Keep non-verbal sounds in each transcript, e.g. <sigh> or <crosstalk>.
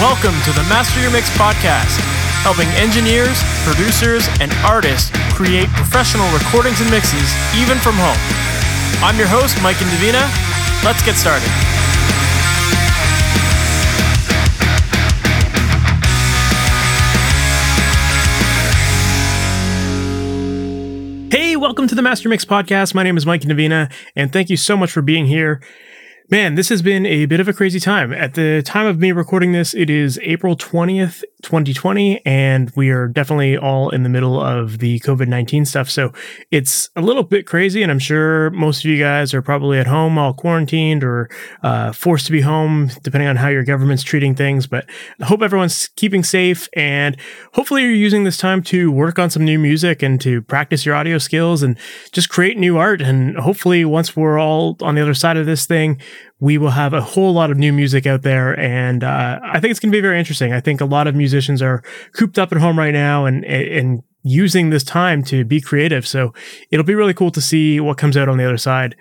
Welcome to the Master Your Mix podcast, helping engineers, producers, and artists create professional recordings and mixes even from home. I'm your host, Mike Indovina. Let's get started. Hey, welcome to the Master Mix podcast. My name is Mike Indovina, and thank you so much for being here. Man, this has been a bit of a crazy time. At the time of me recording this, it is April 20th, 2020, and we are definitely all in the middle of the COVID 19 stuff. So it's a little bit crazy, and I'm sure most of you guys are probably at home all quarantined or uh, forced to be home, depending on how your government's treating things. But I hope everyone's keeping safe, and hopefully you're using this time to work on some new music and to practice your audio skills and just create new art. And hopefully, once we're all on the other side of this thing, we will have a whole lot of new music out there. And uh, I think it's going to be very interesting. I think a lot of musicians are cooped up at home right now and, and using this time to be creative. So it'll be really cool to see what comes out on the other side.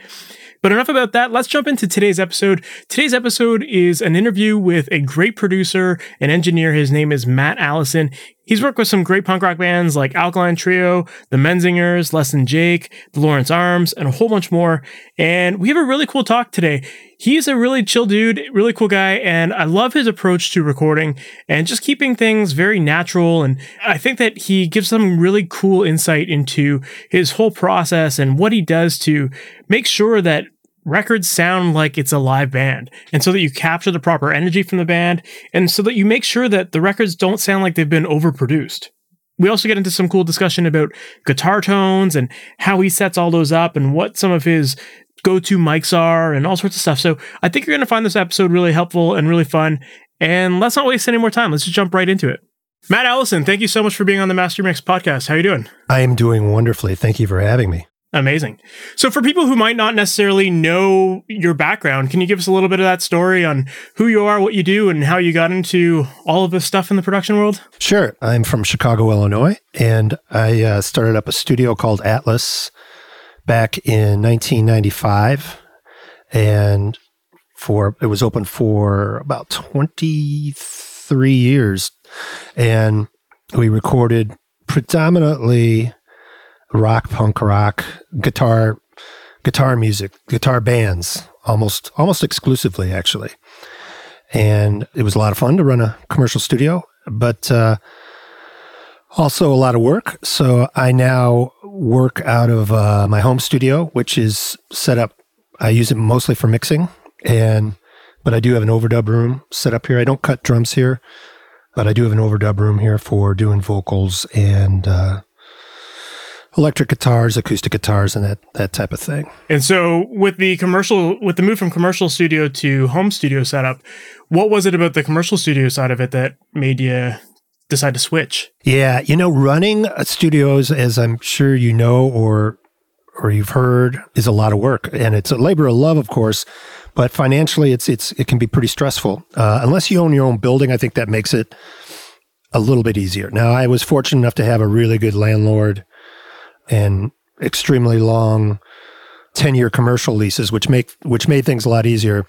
But enough about that. Let's jump into today's episode. Today's episode is an interview with a great producer and engineer. His name is Matt Allison. He's worked with some great punk rock bands like Alkaline Trio, the Menzingers, Less Than Jake, the Lawrence Arms, and a whole bunch more. And we have a really cool talk today. He's a really chill dude, really cool guy, and I love his approach to recording and just keeping things very natural. And I think that he gives some really cool insight into his whole process and what he does to make sure that records sound like it's a live band and so that you capture the proper energy from the band and so that you make sure that the records don't sound like they've been overproduced. We also get into some cool discussion about guitar tones and how he sets all those up and what some of his go-to mics are and all sorts of stuff. So I think you're going to find this episode really helpful and really fun. And let's not waste any more time. Let's just jump right into it. Matt Allison, thank you so much for being on the Master Mix podcast. How are you doing? I am doing wonderfully. Thank you for having me. Amazing. So, for people who might not necessarily know your background, can you give us a little bit of that story on who you are, what you do, and how you got into all of this stuff in the production world? Sure. I'm from Chicago, Illinois, and I uh, started up a studio called Atlas back in 1995. And for it was open for about 23 years. And we recorded predominantly rock, punk rock, guitar, guitar music, guitar bands, almost almost exclusively actually. And it was a lot of fun to run a commercial studio, but uh, also a lot of work. So I now work out of uh, my home studio, which is set up. I use it mostly for mixing, and but I do have an overdub room set up here. I don't cut drums here, but I do have an overdub room here for doing vocals and uh, electric guitars, acoustic guitars, and that that type of thing. And so, with the commercial, with the move from commercial studio to home studio setup, what was it about the commercial studio side of it that made you decide to switch? Yeah, you know, running studios, as I'm sure you know or or you've heard, is a lot of work, and it's a labor of love, of course. But financially, it's it's it can be pretty stressful. Uh, unless you own your own building, I think that makes it a little bit easier. Now, I was fortunate enough to have a really good landlord and extremely long 10 year commercial leases, which make, which made things a lot easier.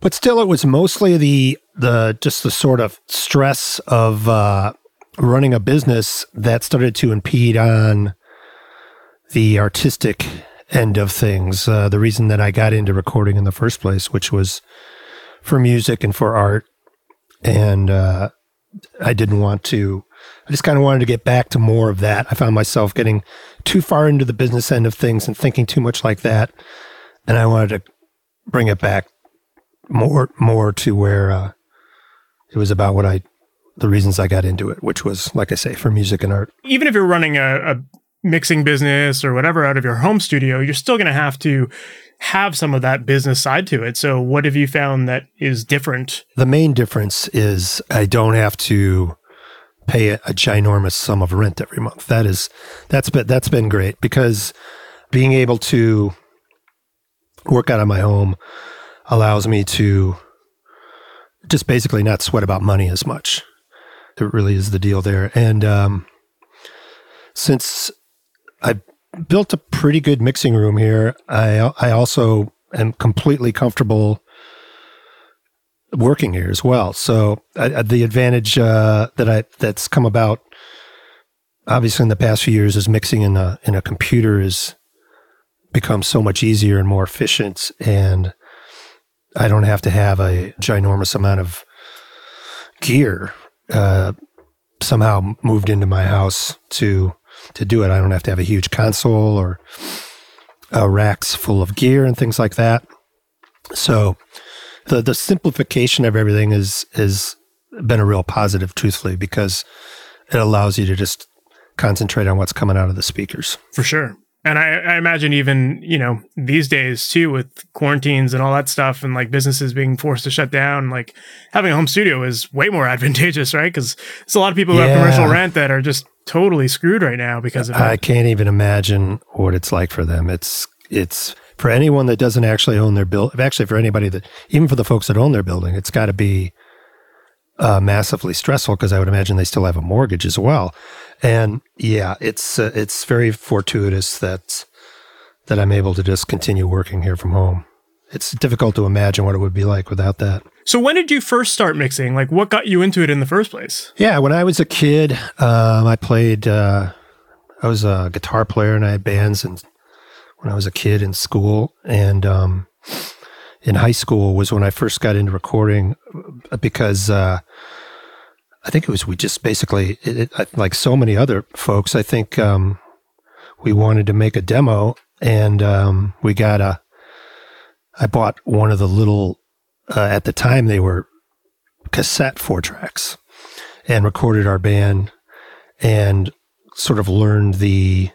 But still, it was mostly the, the, just the sort of stress of, uh, running a business that started to impede on the artistic end of things. Uh, the reason that I got into recording in the first place, which was for music and for art. And, uh, I didn't want to I just kind of wanted to get back to more of that. I found myself getting too far into the business end of things and thinking too much like that. And I wanted to bring it back more, more to where uh, it was about what I, the reasons I got into it, which was, like I say, for music and art. Even if you're running a, a mixing business or whatever out of your home studio, you're still going to have to have some of that business side to it. So, what have you found that is different? The main difference is I don't have to pay a, a ginormous sum of rent every month. That is that's been that's been great because being able to work out of my home allows me to just basically not sweat about money as much. It really is the deal there. And um, since I built a pretty good mixing room here, I I also am completely comfortable working here as well. So uh, the advantage uh, that I that's come about, obviously in the past few years, is mixing in a in a computer is become so much easier and more efficient, and I don't have to have a ginormous amount of gear uh, somehow moved into my house to to do it. I don't have to have a huge console or uh, racks full of gear and things like that. So the the simplification of everything is has been a real positive, truthfully, because it allows you to just concentrate on what's coming out of the speakers. For sure. And I, I, imagine even, you know, these days too, with quarantines and all that stuff and like businesses being forced to shut down, like having a home studio is way more <laughs> advantageous, right? Because there's a lot of people who yeah. have commercial rent that are just totally screwed right now because of I can't even imagine what it's like for them. It's, it's for anyone that doesn't actually own their build, actually for anybody that, even for the folks that own their building, it's got to be uh, massively stressful because I would imagine they still have a mortgage as well. And yeah, it's uh, it's very fortuitous that that I'm able to just continue working here from home. It's difficult to imagine what it would be like without that. So when did you first start mixing? Like, what got you into it in the first place? Yeah, when I was a kid, um, I played. Uh, I was a guitar player, and I had bands, and when I was a kid in school, and um, in high school was when I first got into recording because uh, I think it was we just basically it, it, like so many other folks. I think um, we wanted to make a demo, and um, we got a. I bought one of the little. Uh, at the time, they were cassette four tracks, and recorded our band, and sort of learned the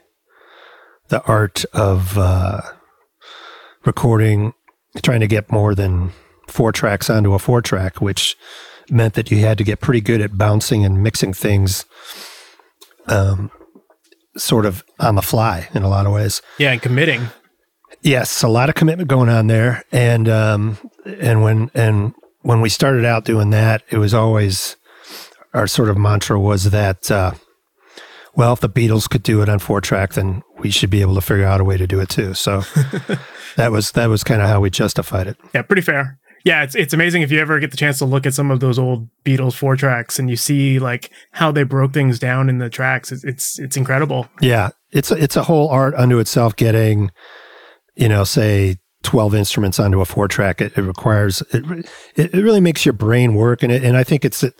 the art of uh, recording, trying to get more than four tracks onto a four track, which meant that you had to get pretty good at bouncing and mixing things um, sort of on the fly in a lot of ways. Yeah, and committing. Yes, a lot of commitment going on there. And um, and when and when we started out doing that, it was always our sort of mantra was that uh, well, if the Beatles could do it on four track, then we should be able to figure out a way to do it too. So <laughs> that was that was kind of how we justified it. Yeah, pretty fair yeah, it's it's amazing if you ever get the chance to look at some of those old Beatles four tracks and you see like how they broke things down in the tracks. It's it's, it's incredible. Yeah, it's a, it's a whole art unto itself. Getting, you know, say 12 instruments onto a four track it, it, requires it, it really makes your brain work and it and I think it's it,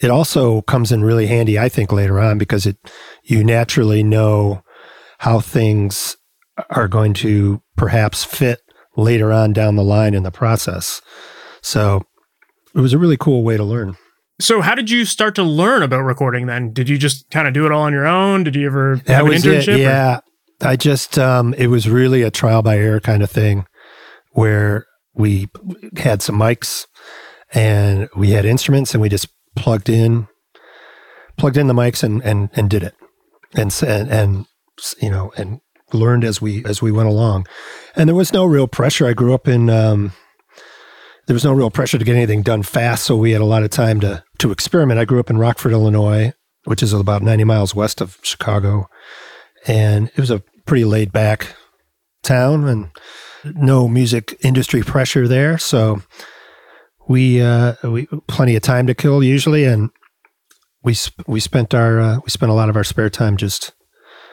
it also comes in really handy I think later on because it you naturally know how things are going to perhaps fit later on down the line in the process so it was a really cool way to learn. So how did you start to learn about recording then? Did you just kind of do it all on your own? Did you ever that have an internship? It, yeah. Or? I just um, it was really a trial by error kind of thing where we had some mics and we had instruments and we just plugged in plugged in the mics and and, and did it. And, and and you know and learned as we as we went along. And there was no real pressure. I grew up in um, there was no real pressure to get anything done fast, so we had a lot of time to to experiment. I grew up in Rockford, Illinois, which is about 90 miles west of Chicago, and it was a pretty laid back town and no music industry pressure there. So we uh, we plenty of time to kill usually, and we we spent our uh, we spent a lot of our spare time just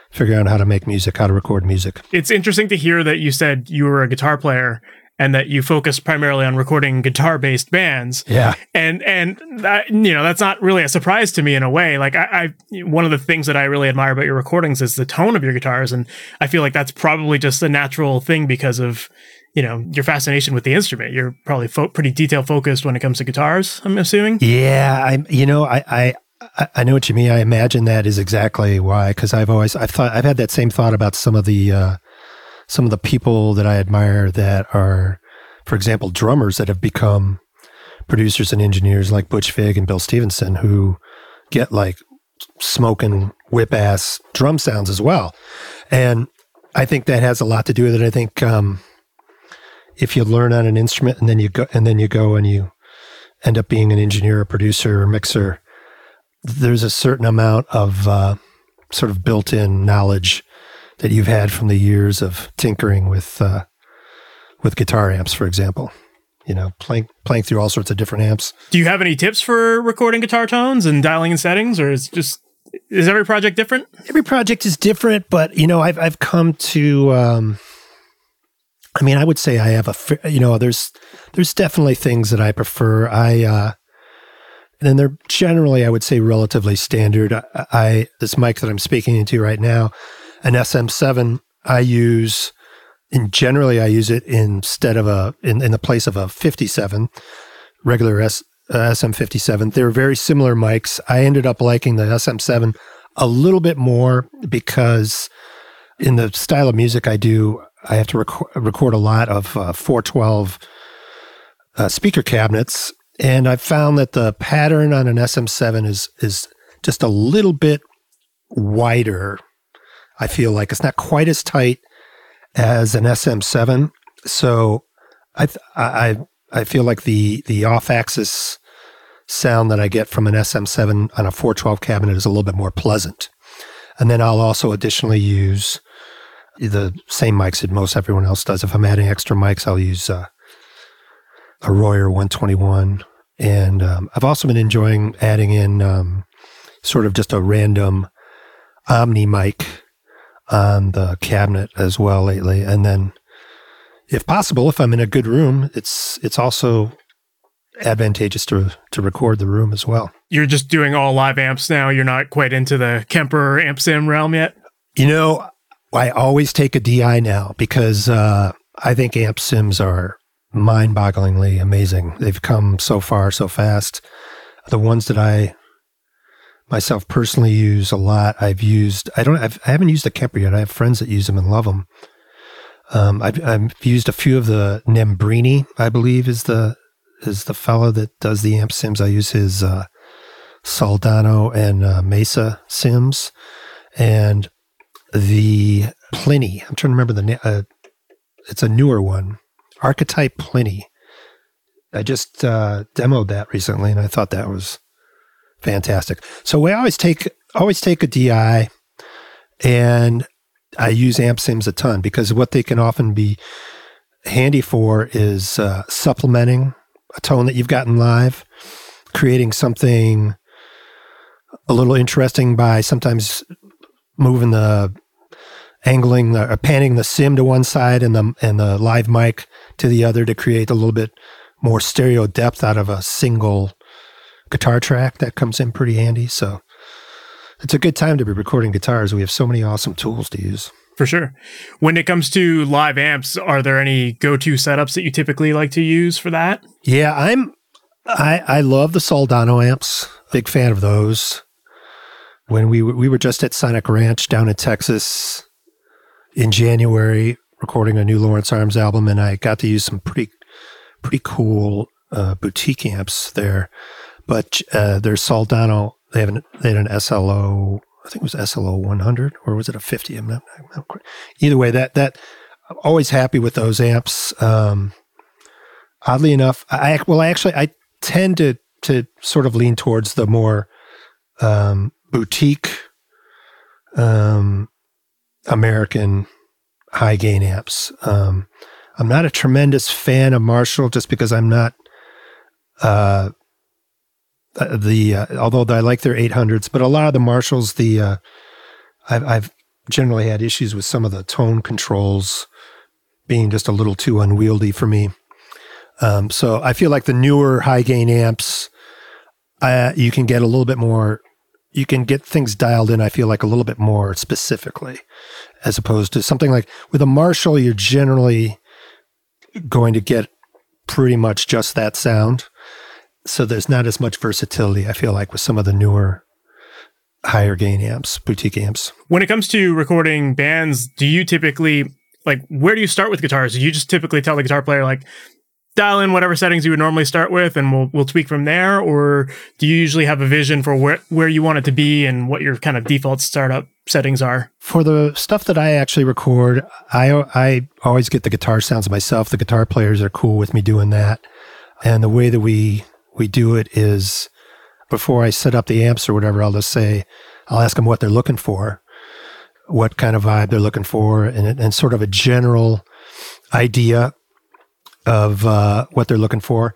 figuring out how to make music, how to record music. It's interesting to hear that you said you were a guitar player and that you focus primarily on recording guitar based bands. Yeah. And, and that, you know, that's not really a surprise to me in a way. Like I, I, one of the things that I really admire about your recordings is the tone of your guitars. And I feel like that's probably just a natural thing because of, you know, your fascination with the instrument. You're probably fo- pretty detail focused when it comes to guitars, I'm assuming. Yeah. I, you know, I, I, I know what you mean. I imagine that is exactly why, because I've always I've thought I've had that same thought about some of the uh, some of the people that I admire that are, for example, drummers that have become producers and engineers like Butch Vig and Bill Stevenson, who get like smoking whip ass drum sounds as well. And I think that has a lot to do with it. I think um, if you learn on an instrument and then you go and then you go and you end up being an engineer, a producer, or mixer, there's a certain amount of uh, sort of built-in knowledge that you've had from the years of tinkering with uh, with guitar amps, for example. you know, playing playing through all sorts of different amps. Do you have any tips for recording guitar tones and dialing in settings, or is just is every project different? Every project is different, but you know, I've I've come to. Um, I mean, I would say I have a you know, there's there's definitely things that I prefer. I uh, and then they're generally, I would say, relatively standard. I, I this mic that I'm speaking into right now, an SM7, I use. And generally, I use it instead of a in, in the place of a 57 regular S, uh, SM57. They're very similar mics. I ended up liking the SM7 a little bit more because in the style of music I do, I have to rec- record a lot of uh, 412 uh, speaker cabinets and I've found that the pattern on an SM7 is is just a little bit wider. I feel like it's not quite as tight as an SM7. So I I I feel like the the off axis sound that I get from an SM7 on a 412 cabinet is a little bit more pleasant. And then I'll also additionally use the same mics that most everyone else does. If I'm adding extra mics, I'll use uh, a Royer 121 and um, I've also been enjoying adding in um, sort of just a random Omni mic on the cabinet as well lately. And then, if possible, if I'm in a good room, it's it's also advantageous to to record the room as well. You're just doing all live amps now. You're not quite into the Kemper amp sim realm yet. You know, I always take a DI now because uh, I think amp sims are mind bogglingly amazing. They've come so far so fast. The ones that I myself personally use a lot, I've used, I don't, I've, I have not used the Kemper yet. I have friends that use them and love them. Um, I've, I've used a few of the Nembrini, I believe is the, is the fellow that does the amp sims. I use his, uh, Soldano and uh, Mesa sims and the Plini. I'm trying to remember the name. Uh, it's a newer one. Archetype Plini. I just uh, demoed that recently, and I thought that was fantastic. So we always take always take a DI, and I use amp sims a ton because what they can often be handy for is uh, supplementing a tone that you've gotten live, creating something a little interesting by sometimes moving the angling or panning the sim to one side and the and the live mic to the other to create a little bit more stereo depth out of a single guitar track that comes in pretty handy. So it's a good time to be recording guitars. We have so many awesome tools to use. For sure. When it comes to live amps, are there any go-to setups that you typically like to use for that? Yeah, I'm I I love the Soldano amps. Big fan of those. When we we were just at Sonic Ranch down in Texas in January recording a new Lawrence Arms album, and I got to use some pretty pretty cool uh, boutique amps there. But uh, there's Soldano. They have an, they had an SLO. I think it was SLO 100 or was it a 50? I'm not, I'm not. Either way, that that I'm always happy with those amps. Um, oddly enough, I well, I actually I tend to to sort of lean towards the more um, boutique um, American high gain amps. Um, I'm not a tremendous fan of Marshall just because I'm not uh, uh the uh, although I like their 800s, but a lot of the Marshalls the uh, I've, I've generally had issues with some of the tone controls being just a little too unwieldy for me. Um, so I feel like the newer high gain amps, uh, you can get a little bit more you can get things dialed in, I feel like a little bit more specifically, as opposed to something like with a Marshall, you're generally going to get pretty much just that sound. So there's not as much versatility, I feel like, with some of the newer higher gain amps, boutique amps. When it comes to recording bands, do you typically like where do you start with guitars? Do you just typically tell the guitar player like dial in whatever settings you would normally start with and we'll we'll tweak from there. Or do you usually have a vision for where where you want it to be and what your kind of default startup settings are? For the stuff that i actually record i i always get the guitar sounds myself. The guitar players are cool with me doing that. And the way that we we do it is before i set up the amps or whatever i'll just say i'll ask them what they're looking for what kind of vibe they're looking for and, and sort of a general idea of uh, what they're looking for.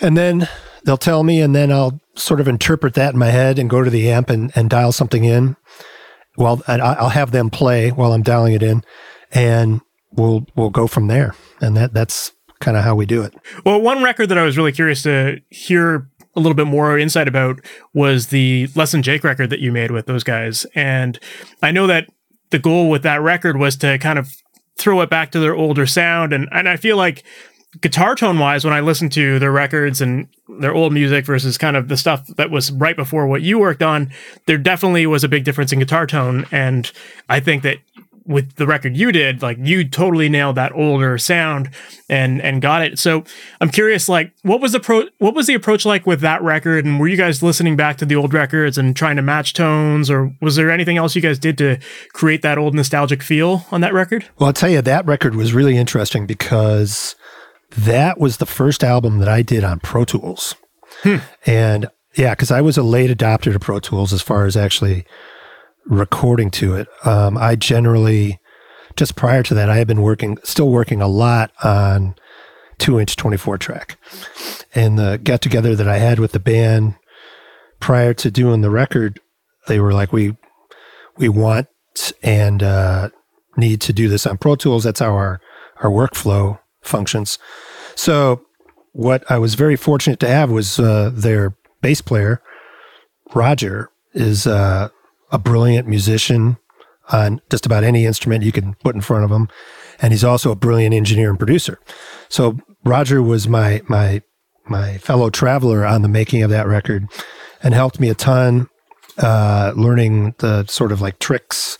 And then they'll tell me, and then I'll sort of interpret that in my head and go to the amp and, and dial something in. Well, I'll have them play while I'm dialing it in, and we'll we'll go from there. And that that's kind of how we do it. Well, one record that I was really curious to hear a little bit more insight about was the Less Than Jake record that you made with those guys. And I know that the goal with that record was to kind of throw it back to their older sound. And, and I feel like guitar tone wise, when I listen to their records and their old music versus kind of the stuff that was right before what you worked on, there definitely was a big difference in guitar tone. And I think that with the record you did, like you totally nailed that older sound and and got it. So I'm curious, like, what was the pro what was the approach like with that record? And were you guys listening back to the old records and trying to match tones, or was there anything else you guys did to create that old nostalgic feel on that record? Well, I'll tell you, that record was really interesting because that was the first album that I did on Pro Tools. Hmm. And yeah, because I was a late adopter to Pro Tools as far as actually recording to it. Um, I generally, just prior to that, I had been working, still working a lot on two inch 24 track. And the get together that I had with the band prior to doing the record, they were like, we, we want and, uh, need to do this on Pro Tools. That's how our, our workflow functions. So what I was very fortunate to have was, uh, their bass player, Roger, is, uh, a brilliant musician on just about any instrument you can put in front of him. And he's also a brilliant engineer and producer. So Roger was my, my, my fellow traveler on the making of that record and helped me a ton, uh, learning the sort of like tricks,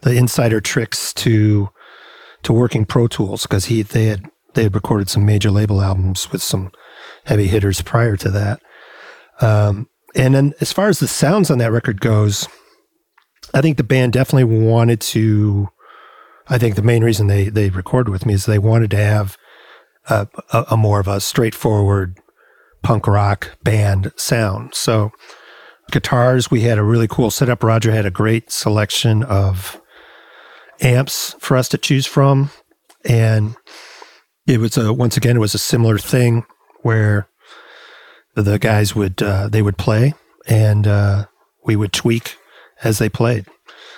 the insider tricks to, to working Pro Tools because he, they had, they had recorded some major label albums with some heavy hitters prior to that. Um, and then as far as the sounds on that record goes, I think the band definitely wanted to. I think the main reason they they recorded with me is they wanted to have a, a, a more of a straightforward punk rock band sound. So guitars, we had a really cool setup. Roger had a great selection of amps for us to choose from, and it was a once again it was a similar thing where the guys would uh, they would play and uh, we would tweak as they played.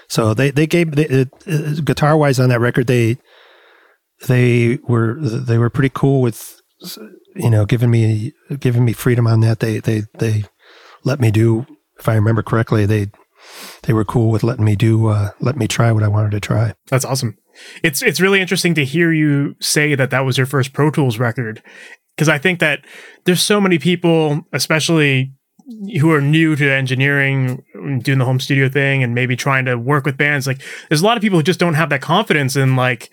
So they they gave they, uh, guitar wise on that record they they were they were pretty cool with you know giving me giving me freedom on that. They they they let me do if I remember correctly they they were cool with letting me do uh, let me try what I wanted to try. That's awesome. It's it's really interesting to hear you say that that was your first Pro Tools record because I think that there's so many people, especially who are new to engineering, doing the home studio thing, and maybe trying to work with bands. Like, there's a lot of people who just don't have that confidence in, like,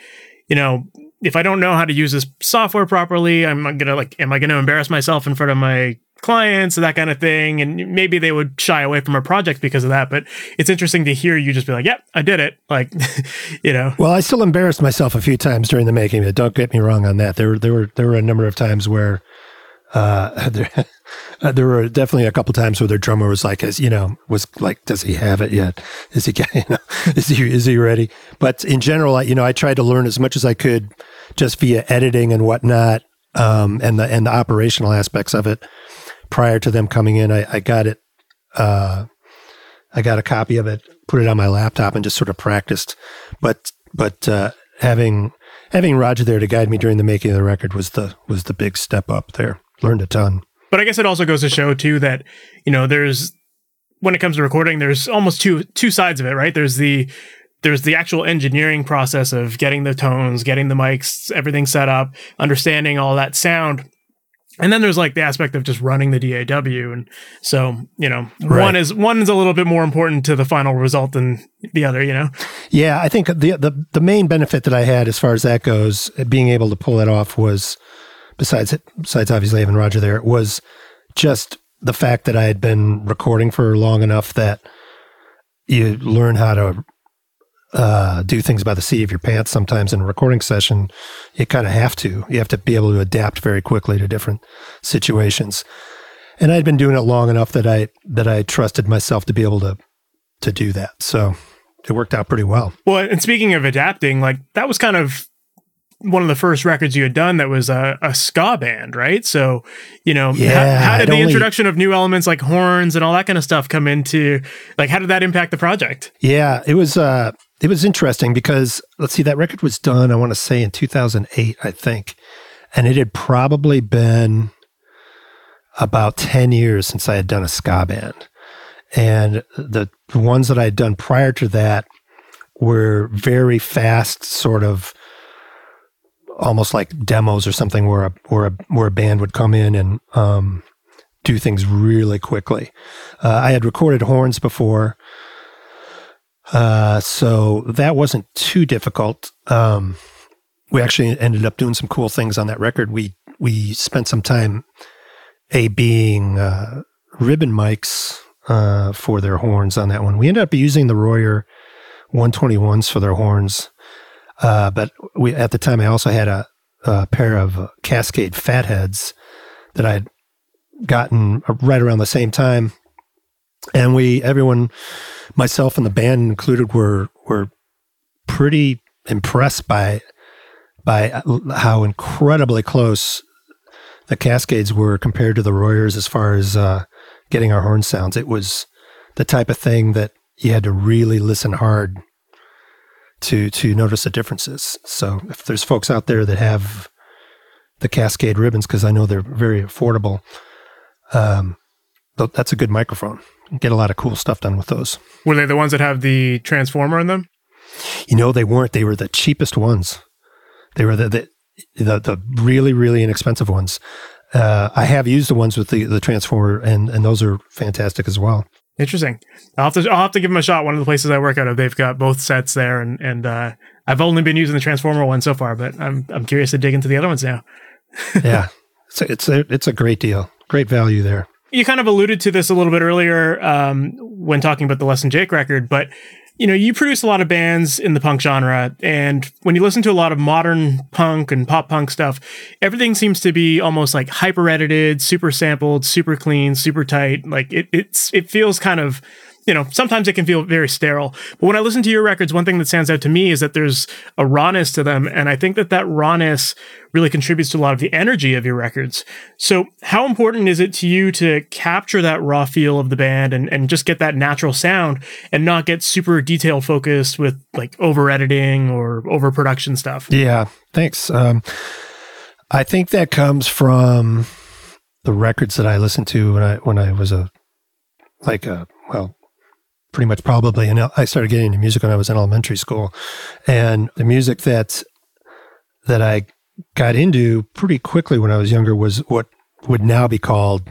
you know, if I don't know how to use this software properly, I'm gonna like, am I gonna embarrass myself in front of my clients and that kind of thing? And maybe they would shy away from a project because of that. But it's interesting to hear you just be like, "Yep, I did it." Like, <laughs> you know. Well, I still embarrassed myself a few times during the making it. Don't get me wrong on that. There, there were there were a number of times where uh, <laughs> there, uh, there were definitely a couple times where their drummer was like, as you know, was like, does he have it yet? Is he, <laughs> you know, is he, is he ready? But in general, I, you know, I tried to learn as much as I could just via editing and whatnot, um, and the, and the operational aspects of it prior to them coming in. I, I got it, uh, I got a copy of it, put it on my laptop and just sort of practiced. But, but, uh, having, having Roger there to guide me during the making of the record was the, was the big step up there learned a ton. But I guess it also goes to show too that you know there's when it comes to recording, there's almost two two sides of it, right? There's the there's the actual engineering process of getting the tones, getting the mics, everything set up, understanding all that sound. And then there's like the aspect of just running the DAW. And so, you know, right. one is one is a little bit more important to the final result than the other, you know? Yeah, I think the the the main benefit that I had as far as that goes, being able to pull it off was besides besides obviously having Roger there, was just the fact that I had been recording for long enough that you learn how to uh, do things by the seat of your pants sometimes in a recording session. You kind of have to. You have to be able to adapt very quickly to different situations. And I'd been doing it long enough that I that I trusted myself to be able to to do that. So it worked out pretty well. Well, and speaking of adapting, like that was kind of one of the first records you had done that was a, a ska band, right? So, you know, Yeah, how, how did the only- introduction of new elements like horns and all that kind of stuff come into, like, how did that impact the project? Yeah, it was uh it was interesting because let's see that record was done I want to say in 2008 I think. And it had probably been about 10 years since I had done a ska band. And the ones that I had done prior to that were very fast sort of almost like demos or something where a where a where a band would come in and um do things really quickly. Uh, I had recorded horns before, uh, so that wasn't too difficult. Um, we actually ended up doing some cool things on that record. We we spent some time a being uh, ribbon mics uh, for their horns on that one. We ended up using the Royer 121s for their horns, uh, but we at the time I also had a, a pair of Cascade Fatheads that I had gotten right around the same time, and we everyone myself and the band included were were pretty impressed by by how incredibly close the Cascades were compared to the Royers as far as uh, getting our horn sounds. It was the type of thing that you had to really listen hard to to notice the differences. So if there's folks out there that have the Cascade ribbons, because I know they're very affordable, um, that's a good microphone. Get a lot of cool stuff done with those. Were they the ones that have the transformer in them? You know, they weren't. They were the cheapest ones. They were the the the, the really really inexpensive ones. Uh, I have used the ones with the the transformer, and and those are fantastic as well. Interesting. I'll have to I'll have to give them a shot. One of the places I work out of, they've got both sets there, and and uh, I've only been using the transformer one so far, but I'm I'm curious to dig into the other ones now. <laughs> yeah, it's a, it's a, it's a great deal, great value there. You kind of alluded to this a little bit earlier um, when talking about the Less Than Jake record, but you know you produce a lot of bands in the punk genre, and when you listen to a lot of modern punk and pop punk stuff, everything seems to be almost like hyper edited, super sampled, super clean, super tight. Like it, it's it feels kind of you know, sometimes it can feel very sterile. But when I listen to your records, one thing that stands out to me is that there's a rawness to them. And I think that that rawness really contributes to a lot of the energy of your records. So, how important is it to you to capture that raw feel of the band and, and just get that natural sound and not get super detail focused with like over editing or over production stuff? Yeah, thanks. Um, I think that comes from the records that I listened to when I when I was a like a well pretty much probably and I started getting into music when I was in elementary school. And the music that that I got into pretty quickly when I was younger was what would now be called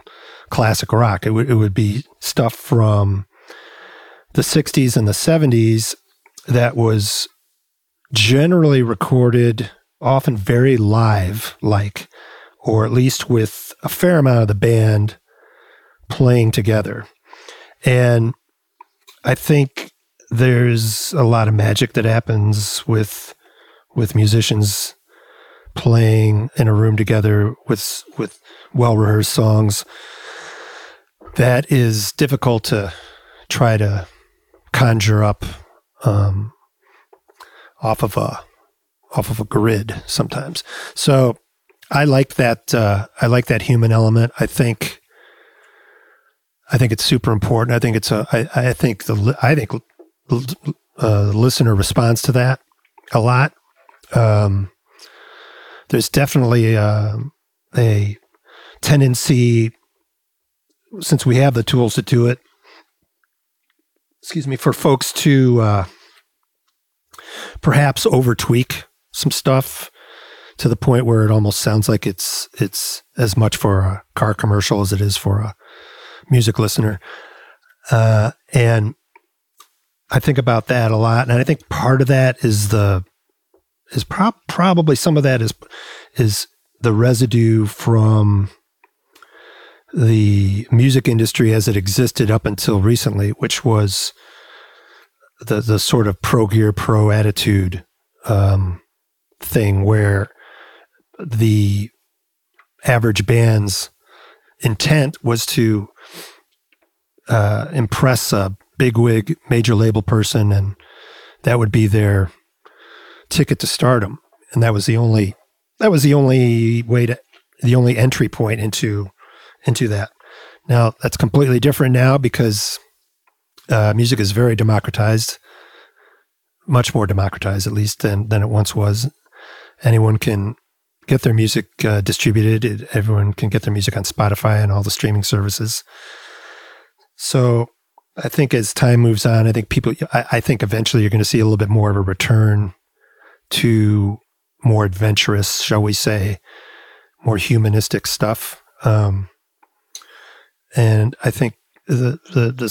classic rock. It would it would be stuff from the 60s and the 70s that was generally recorded often very live like or at least with a fair amount of the band playing together. And I think there's a lot of magic that happens with with musicians playing in a room together with with well rehearsed songs that is difficult to try to conjure up um, off of a off of a grid sometimes. So I like that. Uh, I like that human element. I think I think it's super important. I think it's a. I, I think the. I think uh, listener responds to that a lot. Um, there's definitely uh, a tendency, since we have the tools to do it. Excuse me, for folks to uh, perhaps over tweak some stuff to the point where it almost sounds like it's it's as much for a car commercial as it is for a music listener. Uh, and I think about that a lot. And I think part of that is the, is prob- probably some of that is, is the residue from the music industry as it existed up until recently, which was the, the sort of pro gear, pro attitude, um, thing where the average band's intent was to uh, impress a bigwig major label person, and that would be their ticket to stardom. and that was the only that was the only way to the only entry point into into that. Now that's completely different now because uh, music is very democratized, much more democratized at least than than it once was. Anyone can get their music uh, distributed. Everyone can get their music on Spotify and all the streaming services. So I think as time moves on, I think people, I, I think eventually you're going to see a little bit more of a return to more adventurous, shall we say, more humanistic stuff. Um, and I think the the the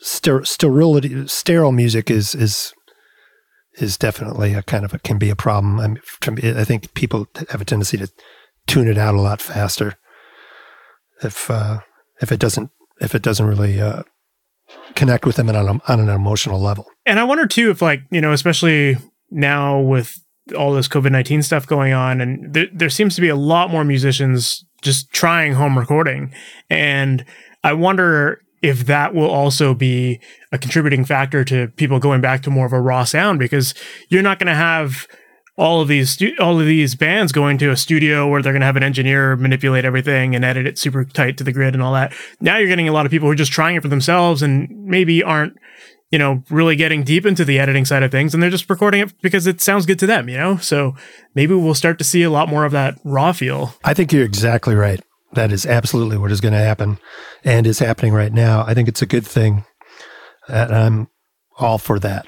sterility, sterile music is is is definitely a kind of a, can be a problem. I, mean, I think people have a tendency to tune it out a lot faster if uh, if it doesn't if it doesn't really uh, connect with them on, a, on an emotional level. And I wonder too if like you know especially now with all this COVID nineteen stuff going on, and there, there seems to be a lot more musicians just trying home recording, and I wonder if that will also be a contributing factor to people going back to more of a raw sound because you're not going to have all of these stu- all of these bands going to a studio where they're going to have an engineer manipulate everything and edit it super tight to the grid and all that. Now you're getting a lot of people who are just trying it for themselves and maybe aren't you know really getting deep into the editing side of things and they're just recording it because it sounds good to them, you know? So maybe we'll start to see a lot more of that raw feel. I think you're exactly right. That is absolutely what is going to happen and is happening right now. I think it's a good thing. And I'm all for that.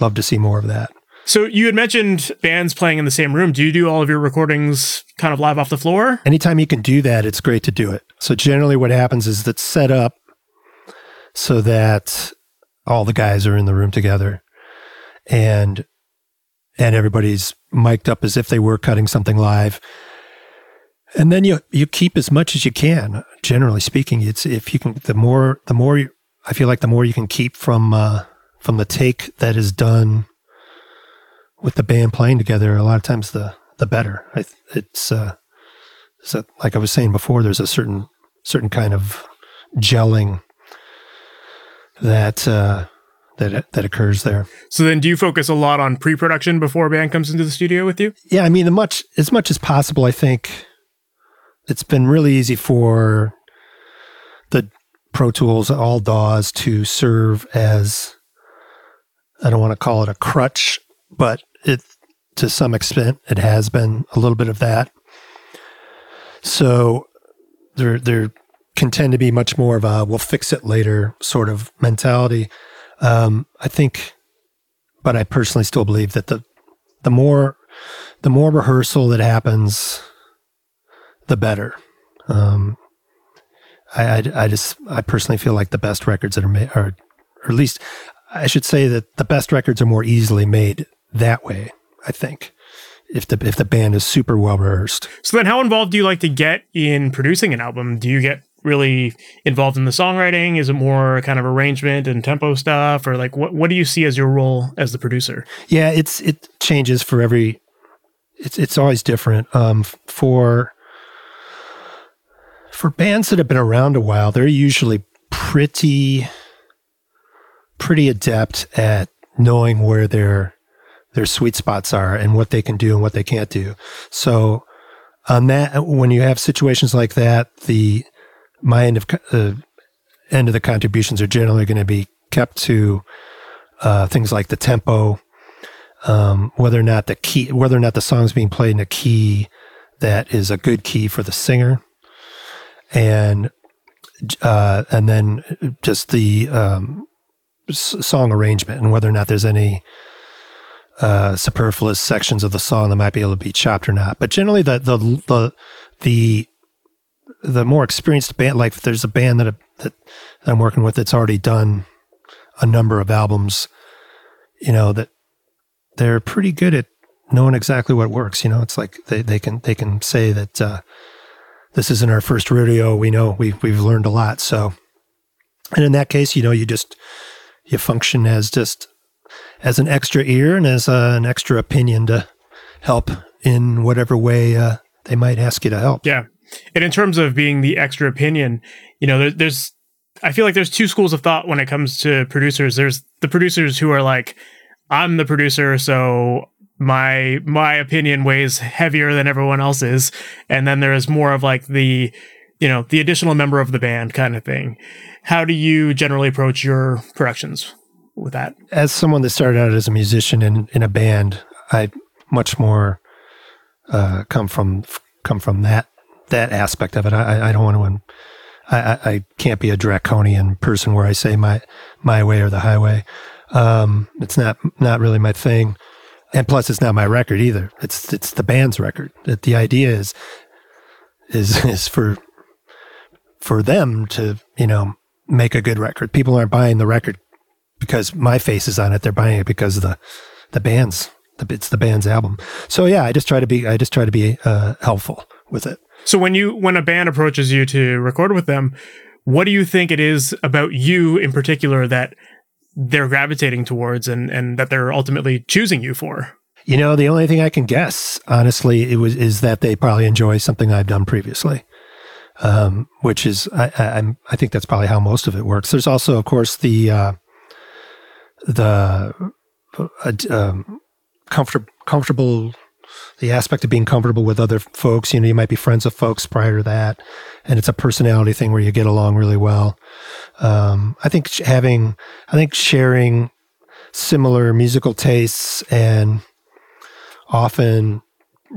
Love to see more of that. So you had mentioned bands playing in the same room. Do you do all of your recordings kind of live off the floor? Anytime you can do that, it's great to do it. So generally what happens is it's set up so that all the guys are in the room together and and everybody's mic'd up as if they were cutting something live and then you you keep as much as you can. Generally speaking, it's if you can the more the more you, I feel like the more you can keep from uh, from the take that is done with the band playing together. A lot of times the the better. I, it's uh, so like I was saying before. There's a certain certain kind of gelling that uh, that that occurs there. So then, do you focus a lot on pre-production before a band comes into the studio with you? Yeah, I mean, the much as much as possible. I think it's been really easy for the Pro Tools, all DAWs to serve as I don't want to call it a crutch, but it to some extent it has been a little bit of that. So there there can tend to be much more of a we'll fix it later sort of mentality. Um, I think, but I personally still believe that the the more the more rehearsal that happens the better. Um, I, I, I, just, I personally feel like the best records that are made are, or at least I should say that the best records are more easily made that way. I think if the if the band is super well rehearsed. So then, how involved do you like to get in producing an album? Do you get really involved in the songwriting? Is it more kind of arrangement and tempo stuff, or like what what do you see as your role as the producer? Yeah, it's it changes for every. It's it's always different. Um, for for bands that have been around a while, they're usually pretty pretty adept at knowing where their their sweet spots are and what they can do and what they can't do. So on that, when you have situations like that, the my end of uh, end of the contributions are generally going to be kept to uh, things like the tempo, um, whether or not the key, whether or not the song's being played in a key that is a good key for the singer, and uh, and then just the um, song arrangement and whether or not there's any uh, superfluous sections of the song that might be able to be chopped or not. But generally, the the the the the more experienced band, like there's a band that that I'm working with that's already done a number of albums, you know that they're pretty good at knowing exactly what works. You know, it's like they, they can they can say that uh, this isn't our first rodeo. We know we we've learned a lot. So, and in that case, you know, you just you function as just as an extra ear and as uh, an extra opinion to help in whatever way uh, they might ask you to help. Yeah, and in terms of being the extra opinion, you know, there, there's I feel like there's two schools of thought when it comes to producers. There's the producers who are like, I'm the producer, so my my opinion weighs heavier than everyone else's and then there's more of like the you know the additional member of the band kind of thing how do you generally approach your productions with that as someone that started out as a musician in, in a band i much more uh, come from come from that that aspect of it i, I don't want to I, I can't be a draconian person where I say my my way or the highway. Um, it's not not really my thing and plus it's not my record either. It's it's the band's record. That the idea is is <laughs> is for for them to you know make a good record. People aren't buying the record because my face is on it. They're buying it because of the the band's the it's the band's album. So yeah, I just try to be I just try to be uh, helpful with it. So when you when a band approaches you to record with them, what do you think it is about you in particular that they're gravitating towards and and that they're ultimately choosing you for? You know, the only thing I can guess, honestly, it was is that they probably enjoy something I've done previously, um, which is I, I, I think that's probably how most of it works. There's also, of course, the uh, the uh, um, comfortable comfortable the aspect of being comfortable with other folks. You know, you might be friends with folks prior to that, and it's a personality thing where you get along really well. Um, I think having, I think sharing similar musical tastes and often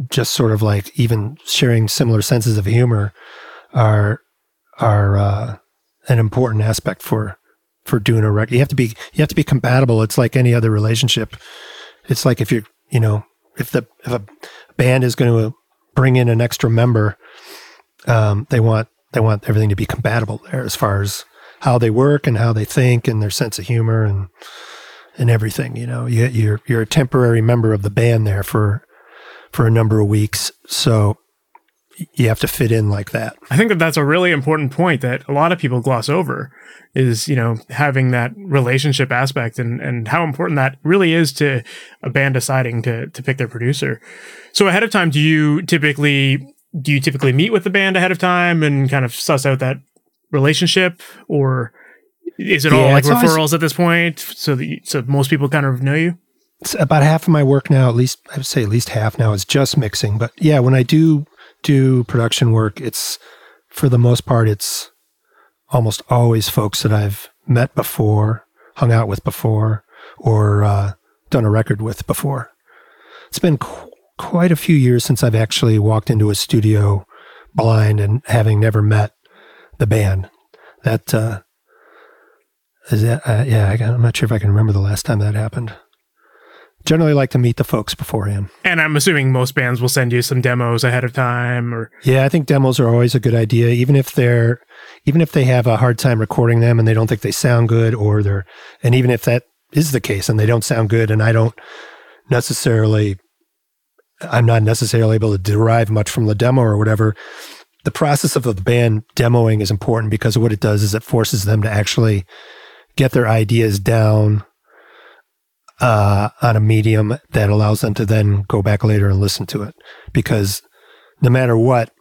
just sort of like even sharing similar senses of humor are are uh, an important aspect for for doing a record. You have to be you have to be compatible. It's like any other relationship. It's like if you're you know if the if a band is going to bring in an extra member, um, they want they want everything to be compatible there as far as how they work and how they think and their sense of humor and and everything. You know, you, you're you're a temporary member of the band there for for a number of weeks, so you have to fit in like that. I think that that's a really important point that a lot of people gloss over is, you know, having that relationship aspect and, and how important that really is to a band deciding to, to pick their producer. So ahead of time, do you typically, do you typically meet with the band ahead of time and kind of suss out that relationship or is it yeah, all like referrals always, at this point? So that you, so most people kind of know you? It's about half of my work now, at least I would say at least half now is just mixing. But yeah, when I do do production work, it's for the most part, it's almost always folks that I've met before, hung out with before, or uh, done a record with before. It's been qu- quite a few years since I've actually walked into a studio blind and having never met the band. That uh, is that. Uh, yeah, I'm not sure if I can remember the last time that happened generally like to meet the folks beforehand. And I'm assuming most bands will send you some demos ahead of time or Yeah, I think demos are always a good idea even if they're even if they have a hard time recording them and they don't think they sound good or they're and even if that is the case and they don't sound good and I don't necessarily I'm not necessarily able to derive much from the demo or whatever. The process of the band demoing is important because what it does is it forces them to actually get their ideas down uh, on a medium that allows them to then go back later and listen to it. Because no matter what,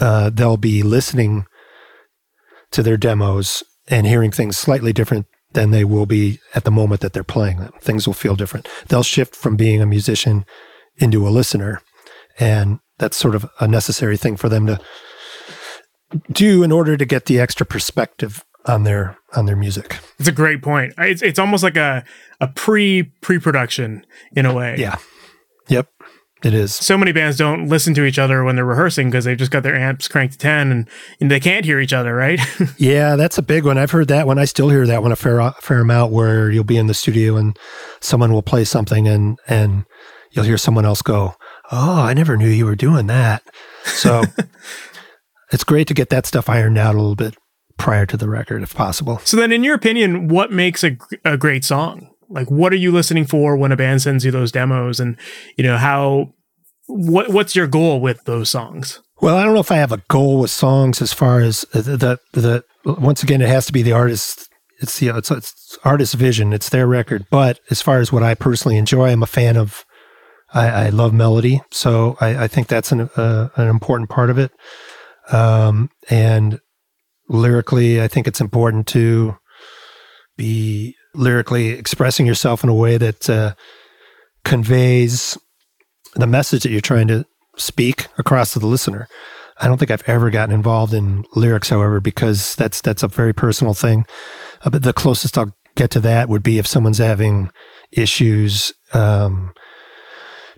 uh, they'll be listening to their demos and hearing things slightly different than they will be at the moment that they're playing them. Things will feel different. They'll shift from being a musician into a listener. And that's sort of a necessary thing for them to do in order to get the extra perspective on their on their music. It's a great point. It's it's almost like a a pre pre production in a way. Yeah. Yep. It is. So many bands don't listen to each other when they're rehearsing because they've just got their amps cranked to 10 and, and they can't hear each other, right? <laughs> yeah, that's a big one. I've heard that one. I still hear that one a fair, fair amount where you'll be in the studio and someone will play something and, and you'll hear someone else go, Oh, I never knew you were doing that. So <laughs> it's great to get that stuff ironed out a little bit prior to the record if possible. So then in your opinion, what makes a, a great song? Like what are you listening for when a band sends you those demos and you know how what what's your goal with those songs? Well, I don't know if I have a goal with songs as far as the the, the once again it has to be the artist it's the it's, it's artist vision, it's their record, but as far as what I personally enjoy, I'm a fan of I, I love melody, so I, I think that's an uh, an important part of it. Um, and lyrically, I think it's important to be lyrically expressing yourself in a way that uh, conveys the message that you're trying to speak across to the listener. I don't think I've ever gotten involved in lyrics, however, because that's that's a very personal thing. Uh, but the closest I'll get to that would be if someone's having issues um,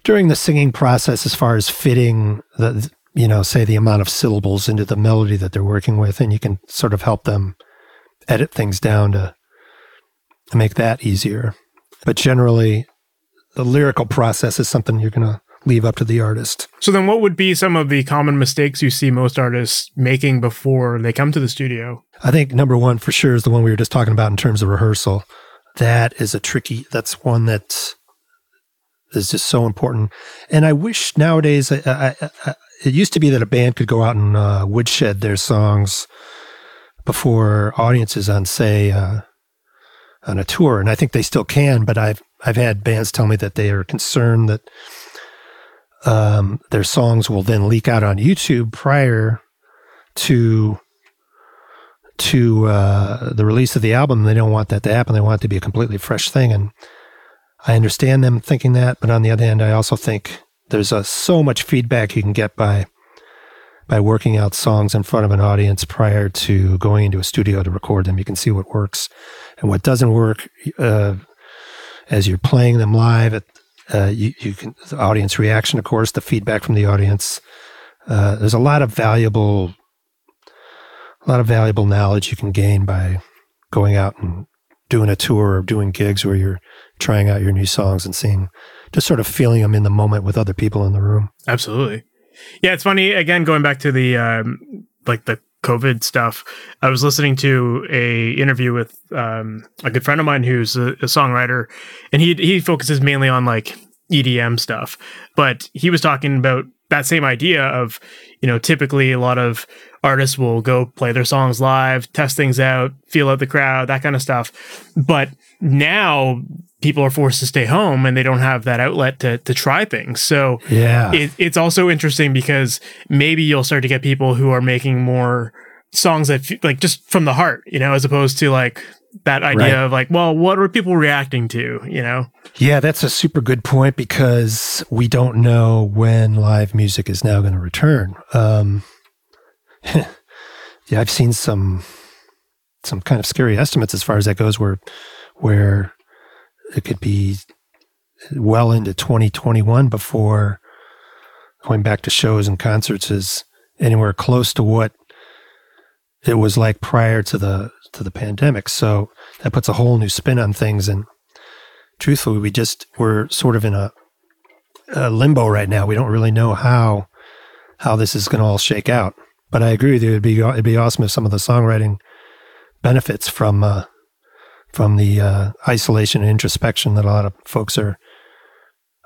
during the singing process, as far as fitting the you know, say the amount of syllables into the melody that they're working with, and you can sort of help them edit things down to make that easier. But generally, the lyrical process is something you're going to leave up to the artist. So then what would be some of the common mistakes you see most artists making before they come to the studio? I think number 1 for sure is the one we were just talking about in terms of rehearsal. That is a tricky that's one that is just so important. And I wish nowadays I, I, I, it used to be that a band could go out and uh, woodshed their songs before audiences on say uh, on a tour, and I think they still can. But I've I've had bands tell me that they are concerned that um, their songs will then leak out on YouTube prior to to uh, the release of the album. They don't want that to happen. They want it to be a completely fresh thing, and I understand them thinking that. But on the other hand, I also think there's a, so much feedback you can get by by working out songs in front of an audience prior to going into a studio to record them. You can see what works and what doesn't work uh, as you're playing them live. At, uh, you, you, can the audience reaction, of course, the feedback from the audience. Uh, there's a lot of valuable, a lot of valuable knowledge you can gain by going out and doing a tour or doing gigs where you're trying out your new songs and seeing, just sort of feeling them in the moment with other people in the room. Absolutely. Yeah, it's funny. Again, going back to the um, like the COVID stuff, I was listening to a interview with um, a good friend of mine who's a, a songwriter, and he he focuses mainly on like EDM stuff. But he was talking about that same idea of, you know, typically a lot of artists will go play their songs live, test things out, feel out the crowd, that kind of stuff. But now people are forced to stay home and they don't have that outlet to, to try things. So yeah, it, it's also interesting because maybe you'll start to get people who are making more songs that like just from the heart, you know, as opposed to like that idea right. of like, well, what are people reacting to, you know? Yeah, that's a super good point because we don't know when live music is now going to return. Um, <laughs> yeah, I've seen some some kind of scary estimates as far as that goes, where where it could be well into 2021 before going back to shows and concerts is anywhere close to what it was like prior to the to the pandemic. So that puts a whole new spin on things. And truthfully, we just we're sort of in a, a limbo right now. We don't really know how how this is going to all shake out. But I agree with you. It'd be it'd be awesome if some of the songwriting benefits from uh, from the uh, isolation and introspection that a lot of folks are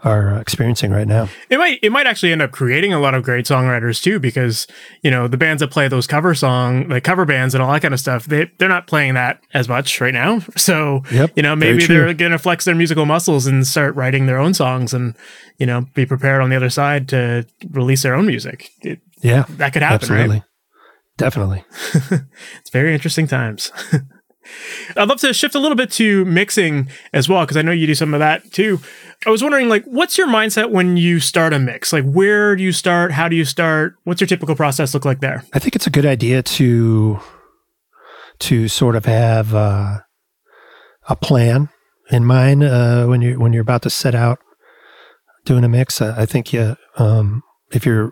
are experiencing right now. It might it might actually end up creating a lot of great songwriters too, because you know the bands that play those cover song, like cover bands and all that kind of stuff, they they're not playing that as much right now. <laughs> So yep, you know maybe they're going to flex their musical muscles and start writing their own songs, and you know be prepared on the other side to release their own music. It, yeah, that could happen, absolutely. right? Definitely. <laughs> it's very interesting times. <laughs> I'd love to shift a little bit to mixing as well, because I know you do some of that too. I was wondering, like, what's your mindset when you start a mix? Like, where do you start? How do you start? What's your typical process look like there? I think it's a good idea to to sort of have uh, a plan in mind uh, when you when you're about to set out doing a mix. I, I think you, um, if you're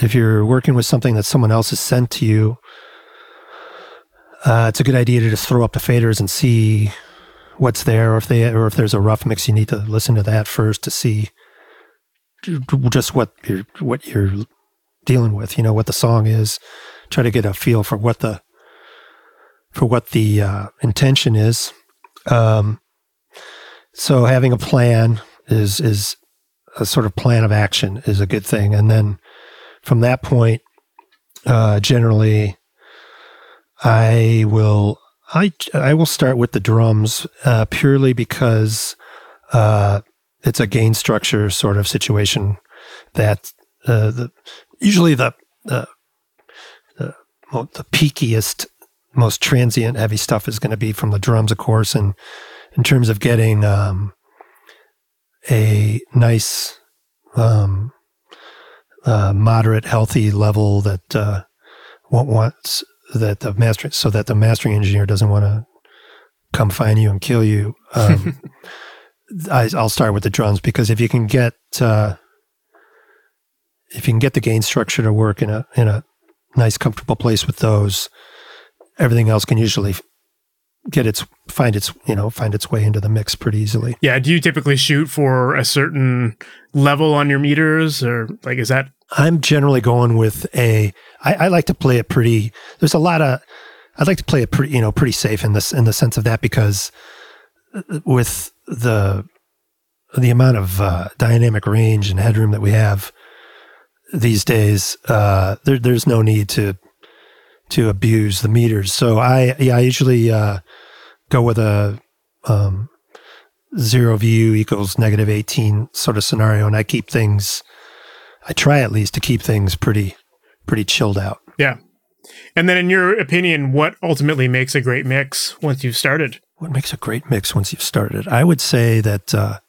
if you're working with something that someone else has sent to you, uh, it's a good idea to just throw up the faders and see what's there, or if they or if there's a rough mix, you need to listen to that first to see just what you're what you're dealing with. You know what the song is. Try to get a feel for what the for what the uh, intention is. Um, so having a plan is is a sort of plan of action is a good thing, and then from that point, uh, generally, I will I I will start with the drums uh, purely because uh, it's a gain structure sort of situation that uh, the usually the the the, the peakiest most transient heavy stuff is going to be from the drums, of course, and in terms of getting um, a nice, um, uh, moderate, healthy level that uh, wants that the mastering so that the mastering engineer doesn't want to come find you and kill you. Um, <laughs> I, will start with the drums because if you can get uh, if you can get the gain structure to work in a in a nice comfortable place with those, everything else can usually get its find its you know find its way into the mix pretty easily. Yeah. Do you typically shoot for a certain level on your meters, or like is that? I'm generally going with a. I, I like to play it pretty. There's a lot of. I'd like to play it pretty you know pretty safe in this in the sense of that because uh, with the the amount of uh, dynamic range and headroom that we have these days, uh, there, there's no need to to abuse the meters. So I yeah, I usually uh, go with a um, zero VU equals negative 18 sort of scenario, and I keep things. I try at least to keep things pretty pretty chilled out. Yeah. And then, in your opinion, what ultimately makes a great mix once you've started? What makes a great mix once you've started? I would say that, uh,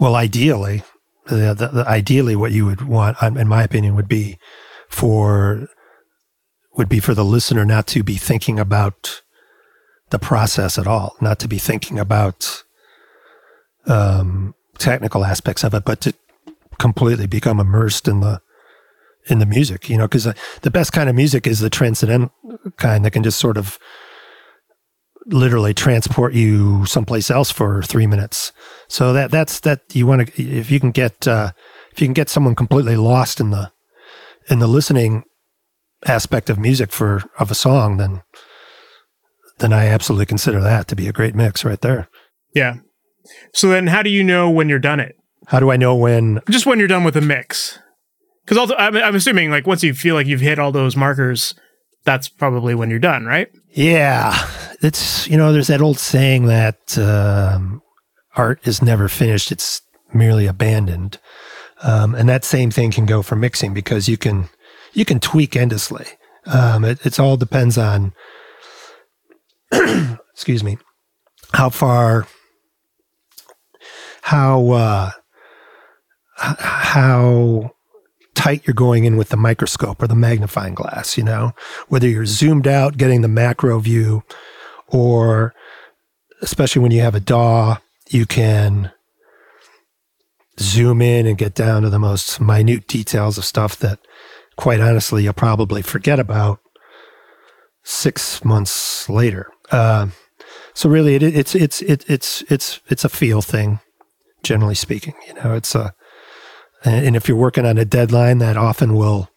well, ideally, the, the, the, ideally, what you would want, um, in my opinion, would be for would be for the listener not to be thinking about the process at all, not to be thinking about um, technical aspects of it, but to completely become immersed in the in the music. You know, because the best kind of music is the transcendental kind that can just sort of literally transport you someplace else for three minutes. So that that's that you want to if you can get uh, if you can get someone completely lost in the in the listening aspect of music for of a song, then then I absolutely consider that to be a great mix right there. Yeah. So then, how do you know when you're done it? How do I know when? Just when you're done with a mix. Because I'm, I'm assuming like once you feel like you've hit all those markers, that's probably when you're done, right? Yeah, it's you know there's that old saying that um, art is never finished; it's merely abandoned, um, and that same thing can go for mixing because you can you can tweak endlessly. Um, it it's all depends on <clears throat> excuse me how far how uh, how tight you're going in with the microscope or the magnifying glass, you know, whether you're zoomed out getting the macro view or especially when you have a DAW, you can zoom in and get down to the most minute details of stuff that quite honestly you'll probably forget about six months later. Uh, so really it, it's, it's, it, it's, it's, it's a feel thing, generally speaking, you know, it's a, and if you're working on a deadline, that often will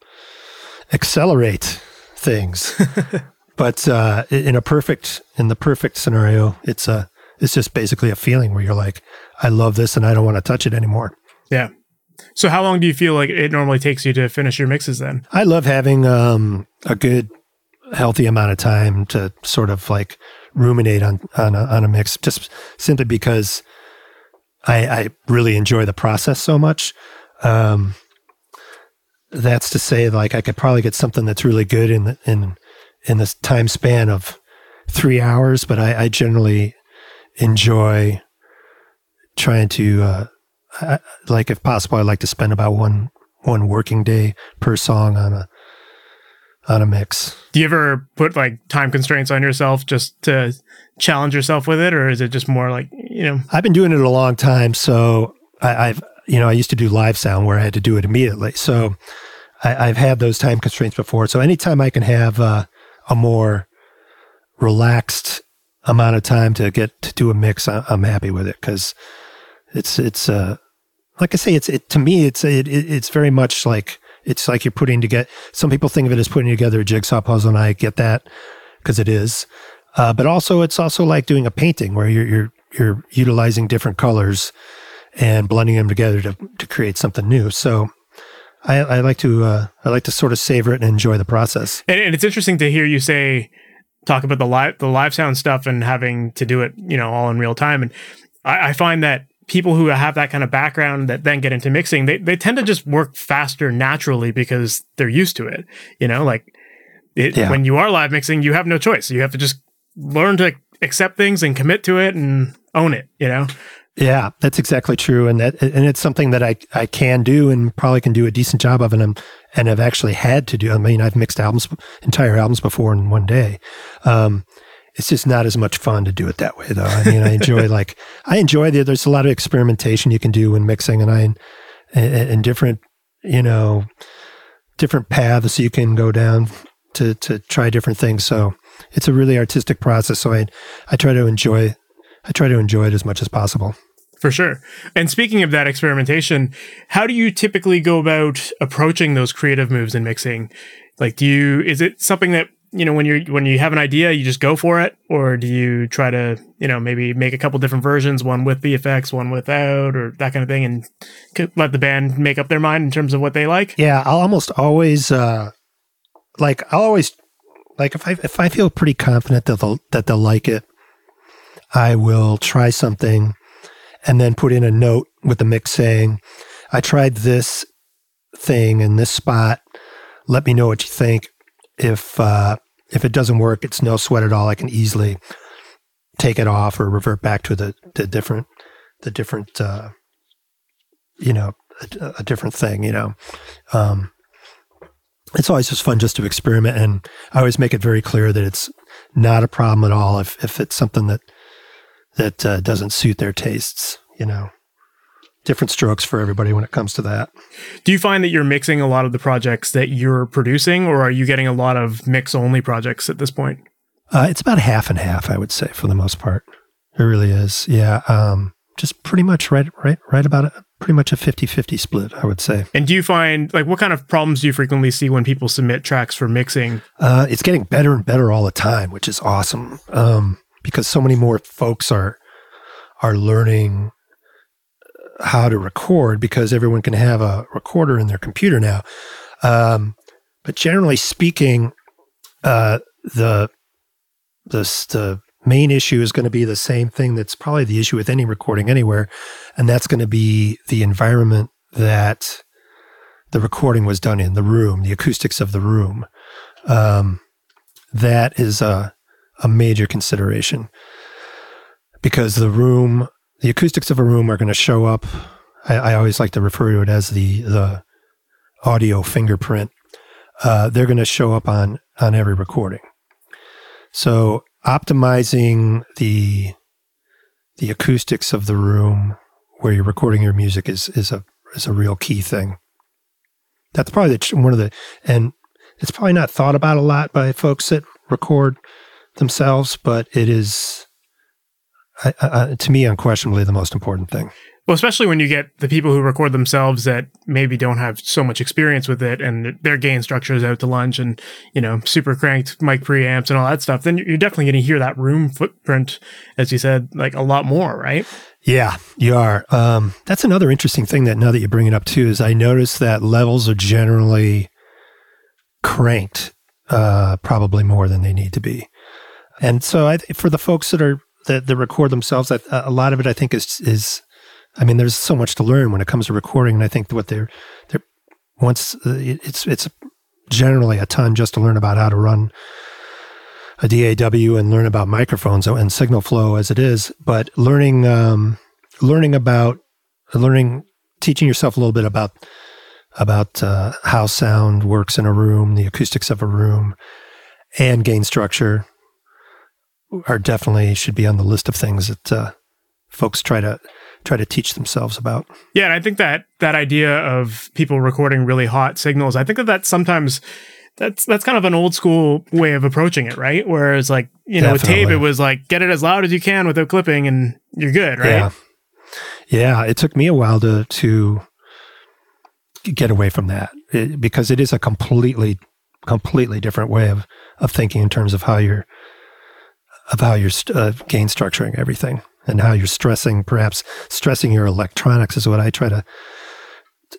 accelerate things. <laughs> but uh, in a perfect, in the perfect scenario, it's a, it's just basically a feeling where you're like, I love this and I don't want to touch it anymore. Yeah. So how long do you feel like it normally takes you to finish your mixes then? I love having um, a good, healthy amount of time to sort of like ruminate on on a, on a mix, just simply because I, I really enjoy the process so much. Um, that's to say, like I could probably get something that's really good in the, in in this time span of three hours, but I, I generally enjoy trying to, uh, I, like if possible, I like to spend about one one working day per song on a on a mix. Do you ever put like time constraints on yourself just to challenge yourself with it, or is it just more like you know? I've been doing it a long time, so I, have you know, I used to do live sound where I had to do it immediately. So I, have had those time constraints before. So anytime I can have uh, a more relaxed amount of time to get to do a mix, I, am happy with it because it's it's uh, like I say, it's it to me, it's it, it's very much like it's like you're putting together. Some people think of it as putting together a jigsaw puzzle, and I get that because it is. Uh, but also, it's also like doing a painting where you're you're you're utilizing different colors and blending them together to, to create something new. So I, I like to uh, I like to sort of savor it and enjoy the process. And, and, it's interesting to hear you say talk about the live the live sound stuff and having to do it, you know, all in real time. And I, I find that people who have that kind of background that then get into mixing, they they tend to just work faster naturally because they're used to it. You know, like it, yeah. when you are live mixing, you have no choice. You have to just learn to accept things and commit to it and own it. You know. Yeah, that's exactly true, and that and it's something that I I can do and probably can do a decent job of, and I'm and have actually had to do. I mean, I've mixed albums, entire albums before in one day. Um, it's just not as much fun to do it that way, though. I mean, I enjoy <laughs> like I enjoy the. There's a lot of experimentation you can do when mixing, and I and different you know different paths you can go down to to try different things. So it's a really artistic process. So I I try to enjoy I try to enjoy it as much as possible. For sure. And speaking of that experimentation, how do you typically go about approaching those creative moves in mixing? Like, do you, is it something that, you know, when you're, when you have an idea, you just go for it? Or do you try to, you know, maybe make a couple different versions, one with the effects, one without, or that kind of thing, and let the band make up their mind in terms of what they like? Yeah. I'll almost always, uh, like, I'll always, like, if I, if I feel pretty confident that they'll, that they'll like it, I will try something and then put in a note with the mix saying, I tried this thing in this spot. Let me know what you think. If uh, if it doesn't work, it's no sweat at all. I can easily take it off or revert back to the, the different the different uh, you know a, a, different thing. You know, um, it's always just fun just to experiment, and I always make it very clear that it's not a problem at all if if it's something that that uh, doesn't suit their tastes. You know, different strokes for everybody when it comes to that. Do you find that you're mixing a lot of the projects that you're producing, or are you getting a lot of mix only projects at this point? Uh, it's about half and half, I would say, for the most part. It really is. Yeah. Um, just pretty much right, right, right about a, pretty much a 50 50 split, I would say. And do you find, like, what kind of problems do you frequently see when people submit tracks for mixing? Uh, it's getting better and better all the time, which is awesome. Um, because so many more folks are are learning how to record because everyone can have a recorder in their computer now. Um, but generally speaking, uh, the the the main issue is going to be the same thing that's probably the issue with any recording anywhere, and that's going to be the environment that the recording was done in, the room, the acoustics of the room. Um, that is a a major consideration because the room, the acoustics of a room are going to show up. I, I, always like to refer to it as the the audio fingerprint. Uh, they're going to show up on on every recording. So optimizing the the acoustics of the room where you're recording your music is is a is a real key thing. That's probably the, one of the and it's probably not thought about a lot by folks that record themselves, but it is, to me, unquestionably the most important thing. Well, especially when you get the people who record themselves that maybe don't have so much experience with it and their gain structure is out to lunch and, you know, super cranked mic preamps and all that stuff, then you're definitely going to hear that room footprint, as you said, like a lot more, right? Yeah, you are. Um, that's another interesting thing that now that you bring it up too is I notice that levels are generally cranked uh, probably more than they need to be. And so I, for the folks that are that, that record themselves, a lot of it I think is is I mean, there's so much to learn when it comes to recording, and I think what they're they're once uh, it's it's generally a ton just to learn about how to run a DAW and learn about microphones and signal flow as it is, but learning um, learning about learning teaching yourself a little bit about about uh, how sound works in a room, the acoustics of a room, and gain structure are definitely should be on the list of things that uh, folks try to try to teach themselves about. Yeah, and I think that that idea of people recording really hot signals, I think that that's sometimes that's that's kind of an old school way of approaching it, right? Whereas like you know Definitely. with tape, it was like get it as loud as you can without clipping, and you're good, right? Yeah, yeah. It took me a while to to get away from that it, because it is a completely completely different way of of thinking in terms of how you're of how you're uh, gain structuring everything and how you're stressing, perhaps stressing your electronics is what I try to,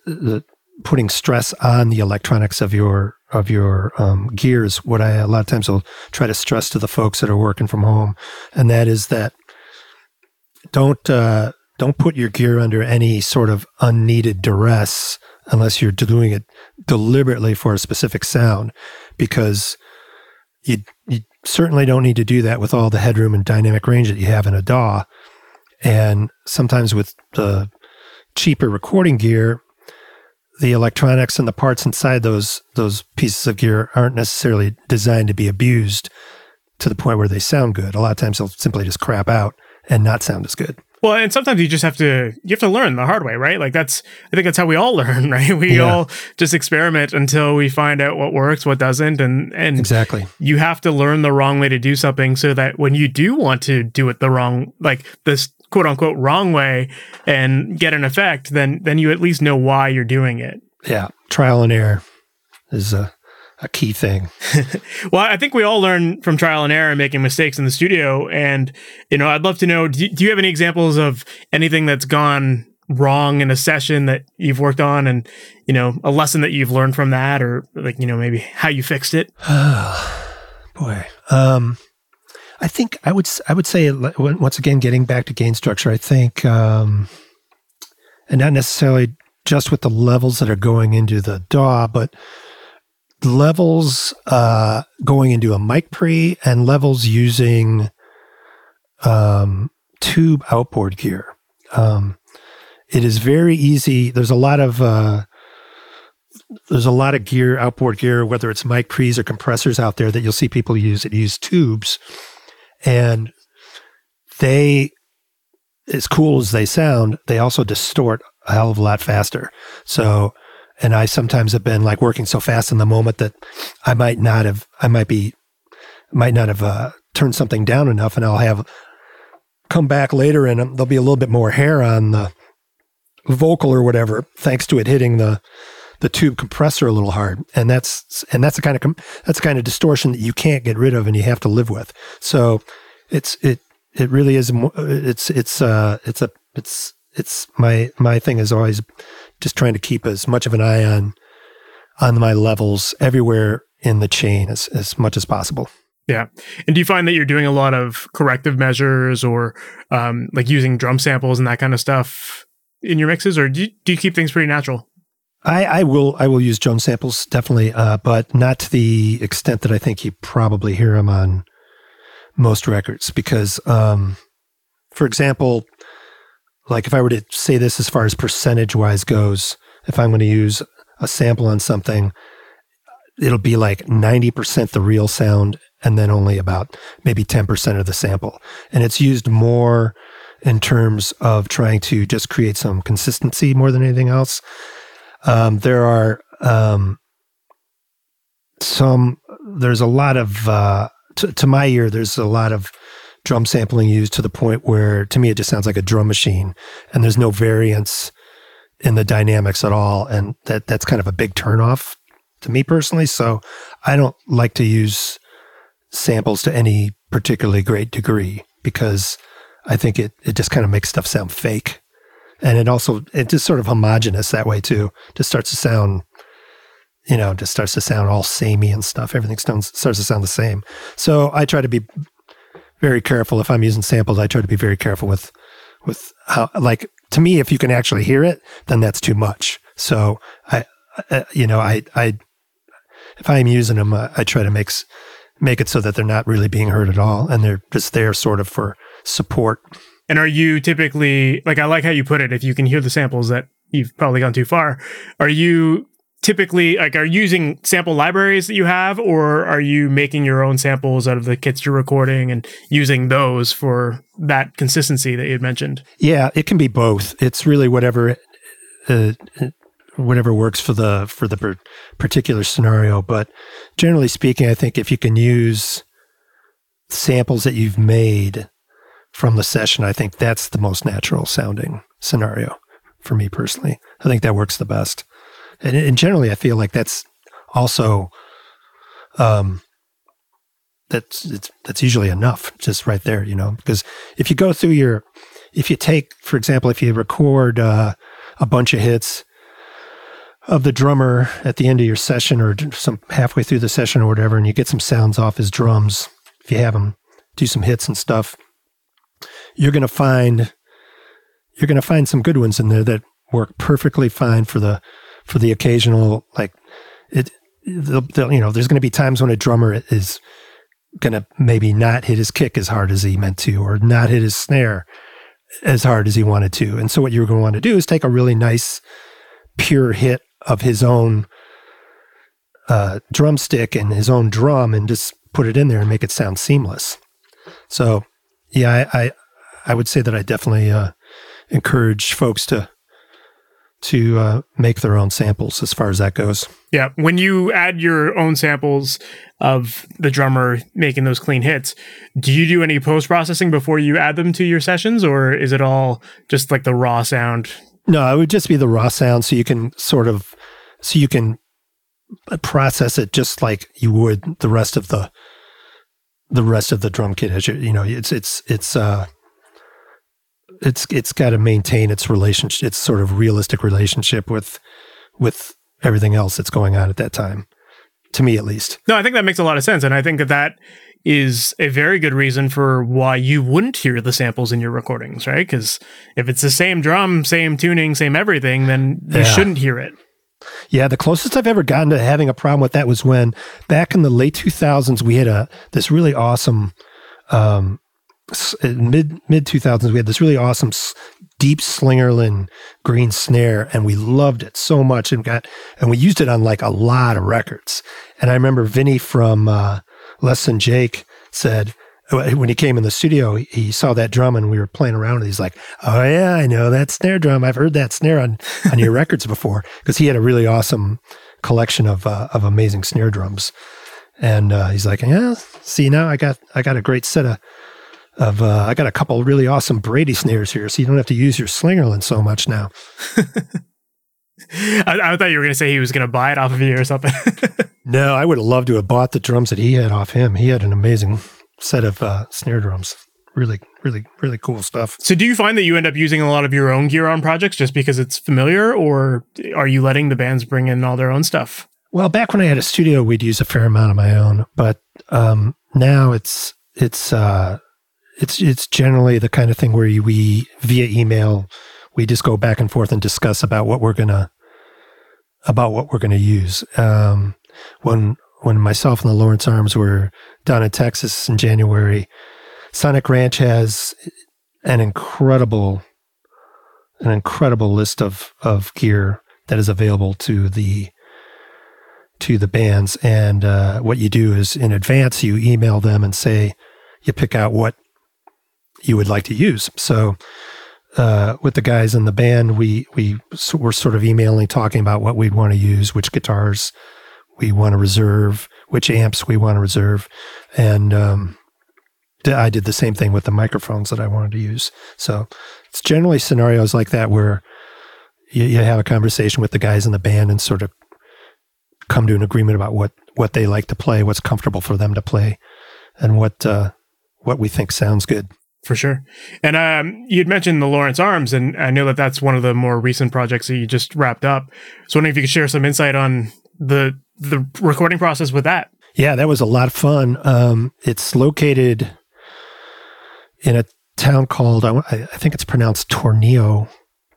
the, putting stress on the electronics of your of your um, gears. What I a lot of times will try to stress to the folks that are working from home, and that is that don't uh, don't put your gear under any sort of unneeded duress unless you're doing it deliberately for a specific sound, because you you certainly don't need to do that with all the headroom and dynamic range that you have in a DAW. And sometimes with the cheaper recording gear, the electronics and the parts inside those those pieces of gear aren't necessarily designed to be abused to the point where they sound good. A lot of times they'll simply just crap out and not sound as good. Well, and sometimes you just have to you have to learn the hard way, right? Like that's I think that's how we all <laughs> learn, right? We yeah. all just experiment until we find out what works, what doesn't, and and exactly you have to learn the wrong way to do something so that when you do want to do it the wrong, like this quote unquote wrong way, and get an effect, then then you at least know why you're doing it. Yeah, trial and error is a a key thing. <laughs> well, I think we all learn from trial and error and making mistakes in the studio. And, you know, I'd love to know do, do you have any examples of anything that's gone wrong in a session that you've worked on and, you know, a lesson that you've learned from that or like, you know, maybe how you fixed it? <sighs> Boy. Um, I think I would I would say once again getting back to gain structure. I think, um, and not necessarily just with the levels that are going into the DAW, but levels uh, going into a mic pre and levels using um, tube outboard gear. Um, it is very easy. There's a lot of uh, there's a lot of gear, outboard gear, whether it's mic pre's or compressors out there that you'll see people use that use tubes, and they, as cool as they sound, they also distort a hell of a lot faster. So and I sometimes have been like working so fast in the moment that I might not have, I might be, might not have uh, turned something down enough, and I'll have come back later and there'll be a little bit more hair on the vocal or whatever, thanks to it hitting the the tube compressor a little hard, and that's and that's the kind of com- that's the kind of distortion that you can't get rid of and you have to live with. So it's it it really is it's it's uh it's a it's it's my my thing is always just trying to keep as much of an eye on on my levels everywhere in the chain as, as much as possible. Yeah. And do you find that you're doing a lot of corrective measures or um, like using drum samples and that kind of stuff in your mixes, or do you, do you keep things pretty natural? I, I will I will use drum samples definitely, uh, but not to the extent that I think you probably hear them on most records. Because, um, for example, like if I were to say this as far as percentage wise goes, if I'm going to use a sample on something, it'll be like 90% the real sound and then only about maybe 10% of the sample. And it's used more in terms of trying to just create some consistency more than anything else. Um, there are um, some, there's a lot of, uh, to, to my ear, there's a lot of drum sampling used to the point where to me it just sounds like a drum machine and there's no variance in the dynamics at all and that that's kind of a big turnoff to me personally so i don't like to use samples to any particularly great degree because i think it it just kind of makes stuff sound fake and it also it just sort of homogenous that way too. Just starts to sound you know just starts to sound all samey and stuff. Everything starts to sound the same. So i try to be very careful if I'm using samples. I try to be very careful with with how like to me if you can actually hear it, then that's too much. So I, uh, you know, I I if I'm using them, uh, I try to make make it so that they're not really being heard at all, and they're just there sort of for support. And are you typically like I like how you put it? If you can hear the samples, that you've probably gone too far. Are you typically like are you using sample libraries that you have or are you making your own samples out of the kits you're recording and using those for that consistency that you had mentioned? Yeah it can be both. It's really whatever uh, whatever works for the for the particular scenario. But generally speaking i think if you can use samples that you've made from the session i think that's the most natural sounding scenario for me personally. I think that works the best and, and generally, I feel like that's also um, that's it's, that's usually enough, just right there, you know. Because if you go through your, if you take, for example, if you record uh, a bunch of hits of the drummer at the end of your session or some halfway through the session or whatever, and you get some sounds off his drums, if you have him do some hits and stuff, you're to find you're going to find some good ones in there that work perfectly fine for the for the occasional like it. They'll, you know, there's going to be times when a drummer is going to maybe not hit his kick as hard as he meant to, or not hit his snare as hard as he wanted to. And so what you're going to want to do is take a really nice pure hit of his own uh, drumstick and his own drum and just put it in there and make it sound seamless. So yeah, I I, I would say that I definitely uh, encourage folks to to uh, make their own samples as far as that goes. Yeah, when you add your own samples of the drummer making those clean hits, do you do any post processing before you add them to your sessions, or is it all just like the raw sound? No, it would just be the raw sound, so you can sort of so you can process it just like you would the rest of the the rest of the drum kit. As you, you know, it's it's it's uh it's it's got to maintain its relationship, its sort of realistic relationship with with everything else that's going on at that time. To me, at least. No, I think that makes a lot of sense, and I think that that is a very good reason for why you wouldn't hear the samples in your recordings, right? Because if it's the same drum, same tuning, same everything, then you yeah. shouldn't hear it. Yeah, the closest I've ever gotten to having a problem with that was when back in the late 2000s we had a this really awesome um, mid mid 2000s we had this really awesome deep Slingerland green snare and we loved it so much and got and we used it on like a lot of records. And I remember Vinny from uh, Less Than Jake said when he came in the studio, he saw that drum and we were playing around and he's like, Oh yeah, I know that snare drum. I've heard that snare on, on your <laughs> records before. Cause he had a really awesome collection of, uh, of amazing snare drums. And, uh, he's like, yeah, see now I got, I got a great set of, of, uh, I got a couple really awesome Brady snares here. So you don't have to use your Slingerland so much now. <laughs> I, I, thought you were going to say he was going to buy it off of you or something. <laughs> no, I would have loved to have bought the drums that he had off him. He had an amazing set of uh, snare drums. Really, really, really cool stuff. So, do you find that you end up using a lot of your own gear on projects just because it's familiar, or are you letting the bands bring in all their own stuff? Well, back when I had a studio, we'd use a fair amount of my own, but um, now it's it's uh, it's it's generally the kind of thing where you, we via email we just go back and forth and discuss about what we're gonna about what we're gonna use. Um, when when myself and the Lawrence Arms were down in Texas in January, Sonic Ranch has an incredible, an incredible list of of gear that is available to the to the bands. And uh, what you do is in advance you email them and say you pick out what you would like to use. So. Uh, with the guys in the band, we we were sort of emailing, talking about what we'd want to use, which guitars, we want to reserve, which amps we want to reserve. And um, I did the same thing with the microphones that I wanted to use. So it's generally scenarios like that where you, you have a conversation with the guys in the band and sort of come to an agreement about what, what they like to play, what's comfortable for them to play, and what uh, what we think sounds good. For sure. And um, you'd mentioned the Lawrence Arms, and I know that that's one of the more recent projects that you just wrapped up. So, wondering if you could share some insight on the the recording process with that. Yeah, that was a lot of fun. Um, it's located in a town called, I, I think it's pronounced Tornillo,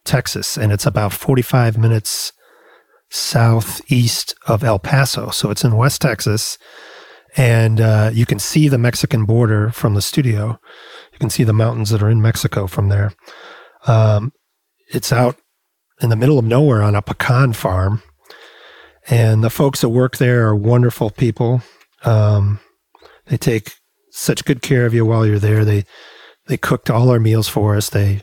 Texas, and it's about 45 minutes southeast of El Paso. So it's in West Texas. And uh, you can see the Mexican border from the studio. Can see the mountains that are in Mexico from there. Um, it's out in the middle of nowhere on a pecan farm and the folks that work there are wonderful people. Um, they take such good care of you while you're there. They they cooked all our meals for us. They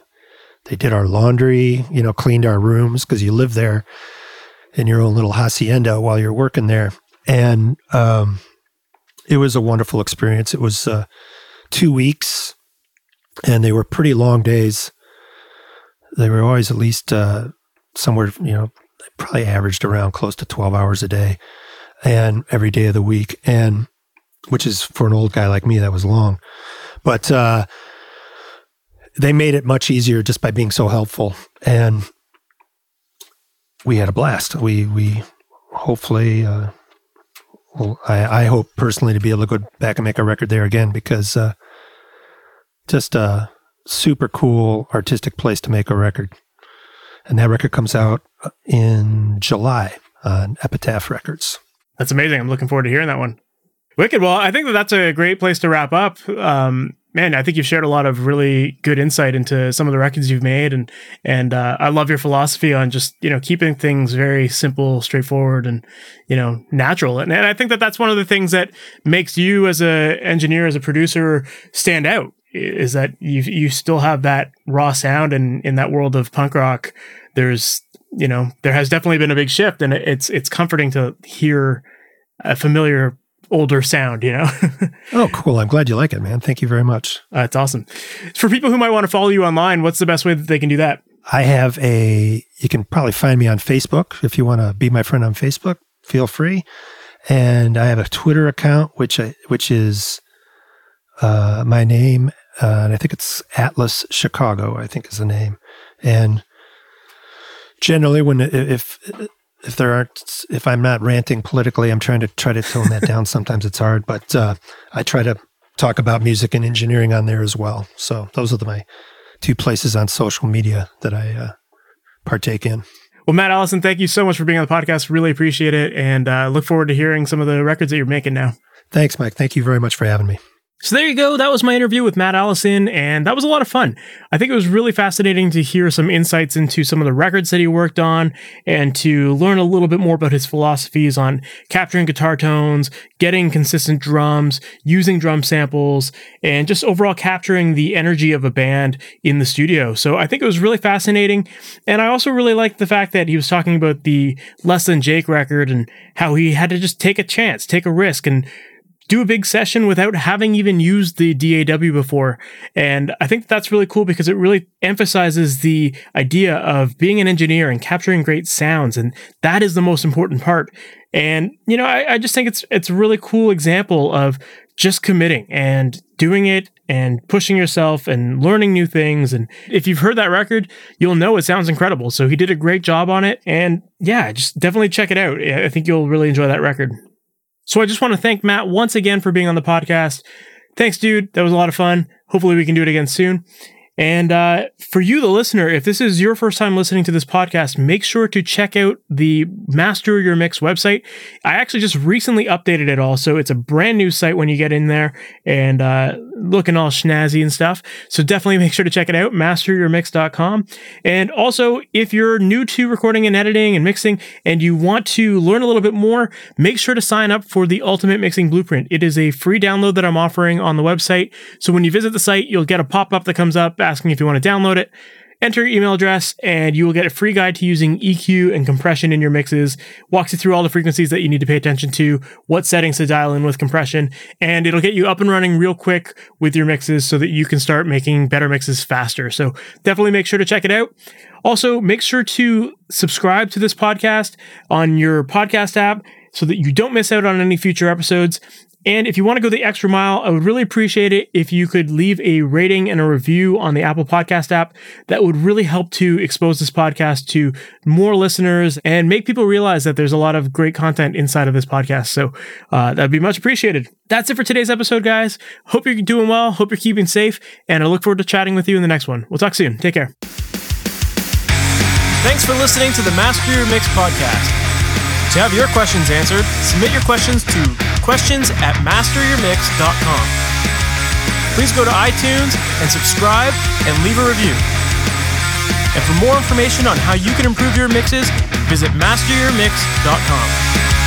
they did our laundry, you know, cleaned our rooms because you live there in your own little hacienda while you're working there. And um, it was a wonderful experience. It was uh, two weeks, and they were pretty long days. They were always at least uh, somewhere, you know, probably averaged around close to 12 hours a day and every day of the week. And which is for an old guy like me, that was long. But uh, they made it much easier just by being so helpful. And we had a blast. We, we hopefully, uh, well, I, I hope personally to be able to go back and make a record there again because uh, just a super cool artistic place to make a record. And that record comes out in July on Epitaph Records. That's amazing. I'm looking forward to hearing that one. Wicked. Well, I think that that's a great place to wrap up. Um, man, I think you've shared a lot of really good insight into some of the records you've made, and and uh, I love your philosophy on just you know keeping things very simple, straightforward, and you know natural. And, and I think that that's one of the things that makes you as a engineer, as a producer, stand out. Is that you you still have that raw sound, and in that world of punk rock, there's you know there has definitely been a big shift, and it's it's comforting to hear a familiar older sound, you know? <laughs> oh, cool. I'm glad you like it, man. Thank you very much. That's uh, awesome. For people who might want to follow you online, what's the best way that they can do that? I have a, you can probably find me on Facebook. If you want to be my friend on Facebook, feel free. And I have a Twitter account, which I, which is uh, my name. Uh, and I think it's Atlas Chicago, I think is the name. And generally when, if, if there aren't if i'm not ranting politically i'm trying to try to tone that down. <laughs> Sometimes it's hard but uh, i try to talk about music and engineering on there as well. So those are the, my two places on social media that i uh, partake in. Well matt allison thank you so much for being on the podcast. Really appreciate it. And uh, look forward to hearing some of the records that you're making now. Thanks mike. Thank you very much for having me so there you go. That was my interview with Matt Allison, and that was a lot of fun. I think it was really fascinating to hear some insights into some of the records that he worked on and to learn a little bit more about his philosophies on capturing guitar tones, getting consistent drums, using drum samples, and just overall capturing the energy of a band in the studio. So I think it was really fascinating. And I also really liked the fact that he was talking about the Less Than Jake record and how he had to just take a chance, take a risk, and do a big session without having even used the DAW before. And I think that's really cool because it really emphasizes the idea of being an engineer and capturing great sounds. And that is the most important part. And, you know, I, I just think it's, it's a really cool example of just committing and doing it and pushing yourself and learning new things. And if you've heard that record, you'll know it sounds incredible. So he did a great job on it. And yeah, just definitely check it out. I think you'll really enjoy that record. So I just want to thank Matt once again for being on the podcast. Thanks, dude. That was a lot of fun. Hopefully, we can do it again soon. And uh, for you, the listener, if this is your first time listening to this podcast, make sure to check out the Master Your Mix website. I actually just recently updated it all, so it's a brand new site when you get in there and uh, looking all snazzy and stuff. So definitely <laughs> make sure to check it out, masteryourmix.com. And also, if you're new to recording and editing and mixing and you want to learn a little bit more, make sure to sign up for the Ultimate Mixing Blueprint. It is a free download that I'm offering on the website. So when you visit the site, you'll get a pop up that comes up asking if you want to download it. Enter your email address and you will get a free guide to using EQ and compression in your mixes. Walks you through all the frequencies that you need to pay attention to, what settings to dial in with compression, and it'll get you up and running real quick with your mixes so that you can start making better mixes faster. So definitely make sure to check it out. Also, make sure to subscribe to this podcast on your podcast app so that you don't miss out on any future episodes. And if you want to go the extra mile, I would really appreciate it if you could leave a rating and a review on the Apple Podcast app. That would really help to expose this podcast to more listeners and make people realize that there's a lot of great content inside of this podcast. So uh, that'd be much appreciated. That's it for today's episode, guys. Hope you're doing well. Hope you're keeping safe. And I look forward to chatting with you in the next one. We'll talk soon. Take care. Thanks for listening to the Master Your Mix podcast. To have your questions answered, submit your questions to questions at masteryourmix.com. Please go to iTunes and subscribe and leave a review. And for more information on how you can improve your mixes, visit masteryourmix.com.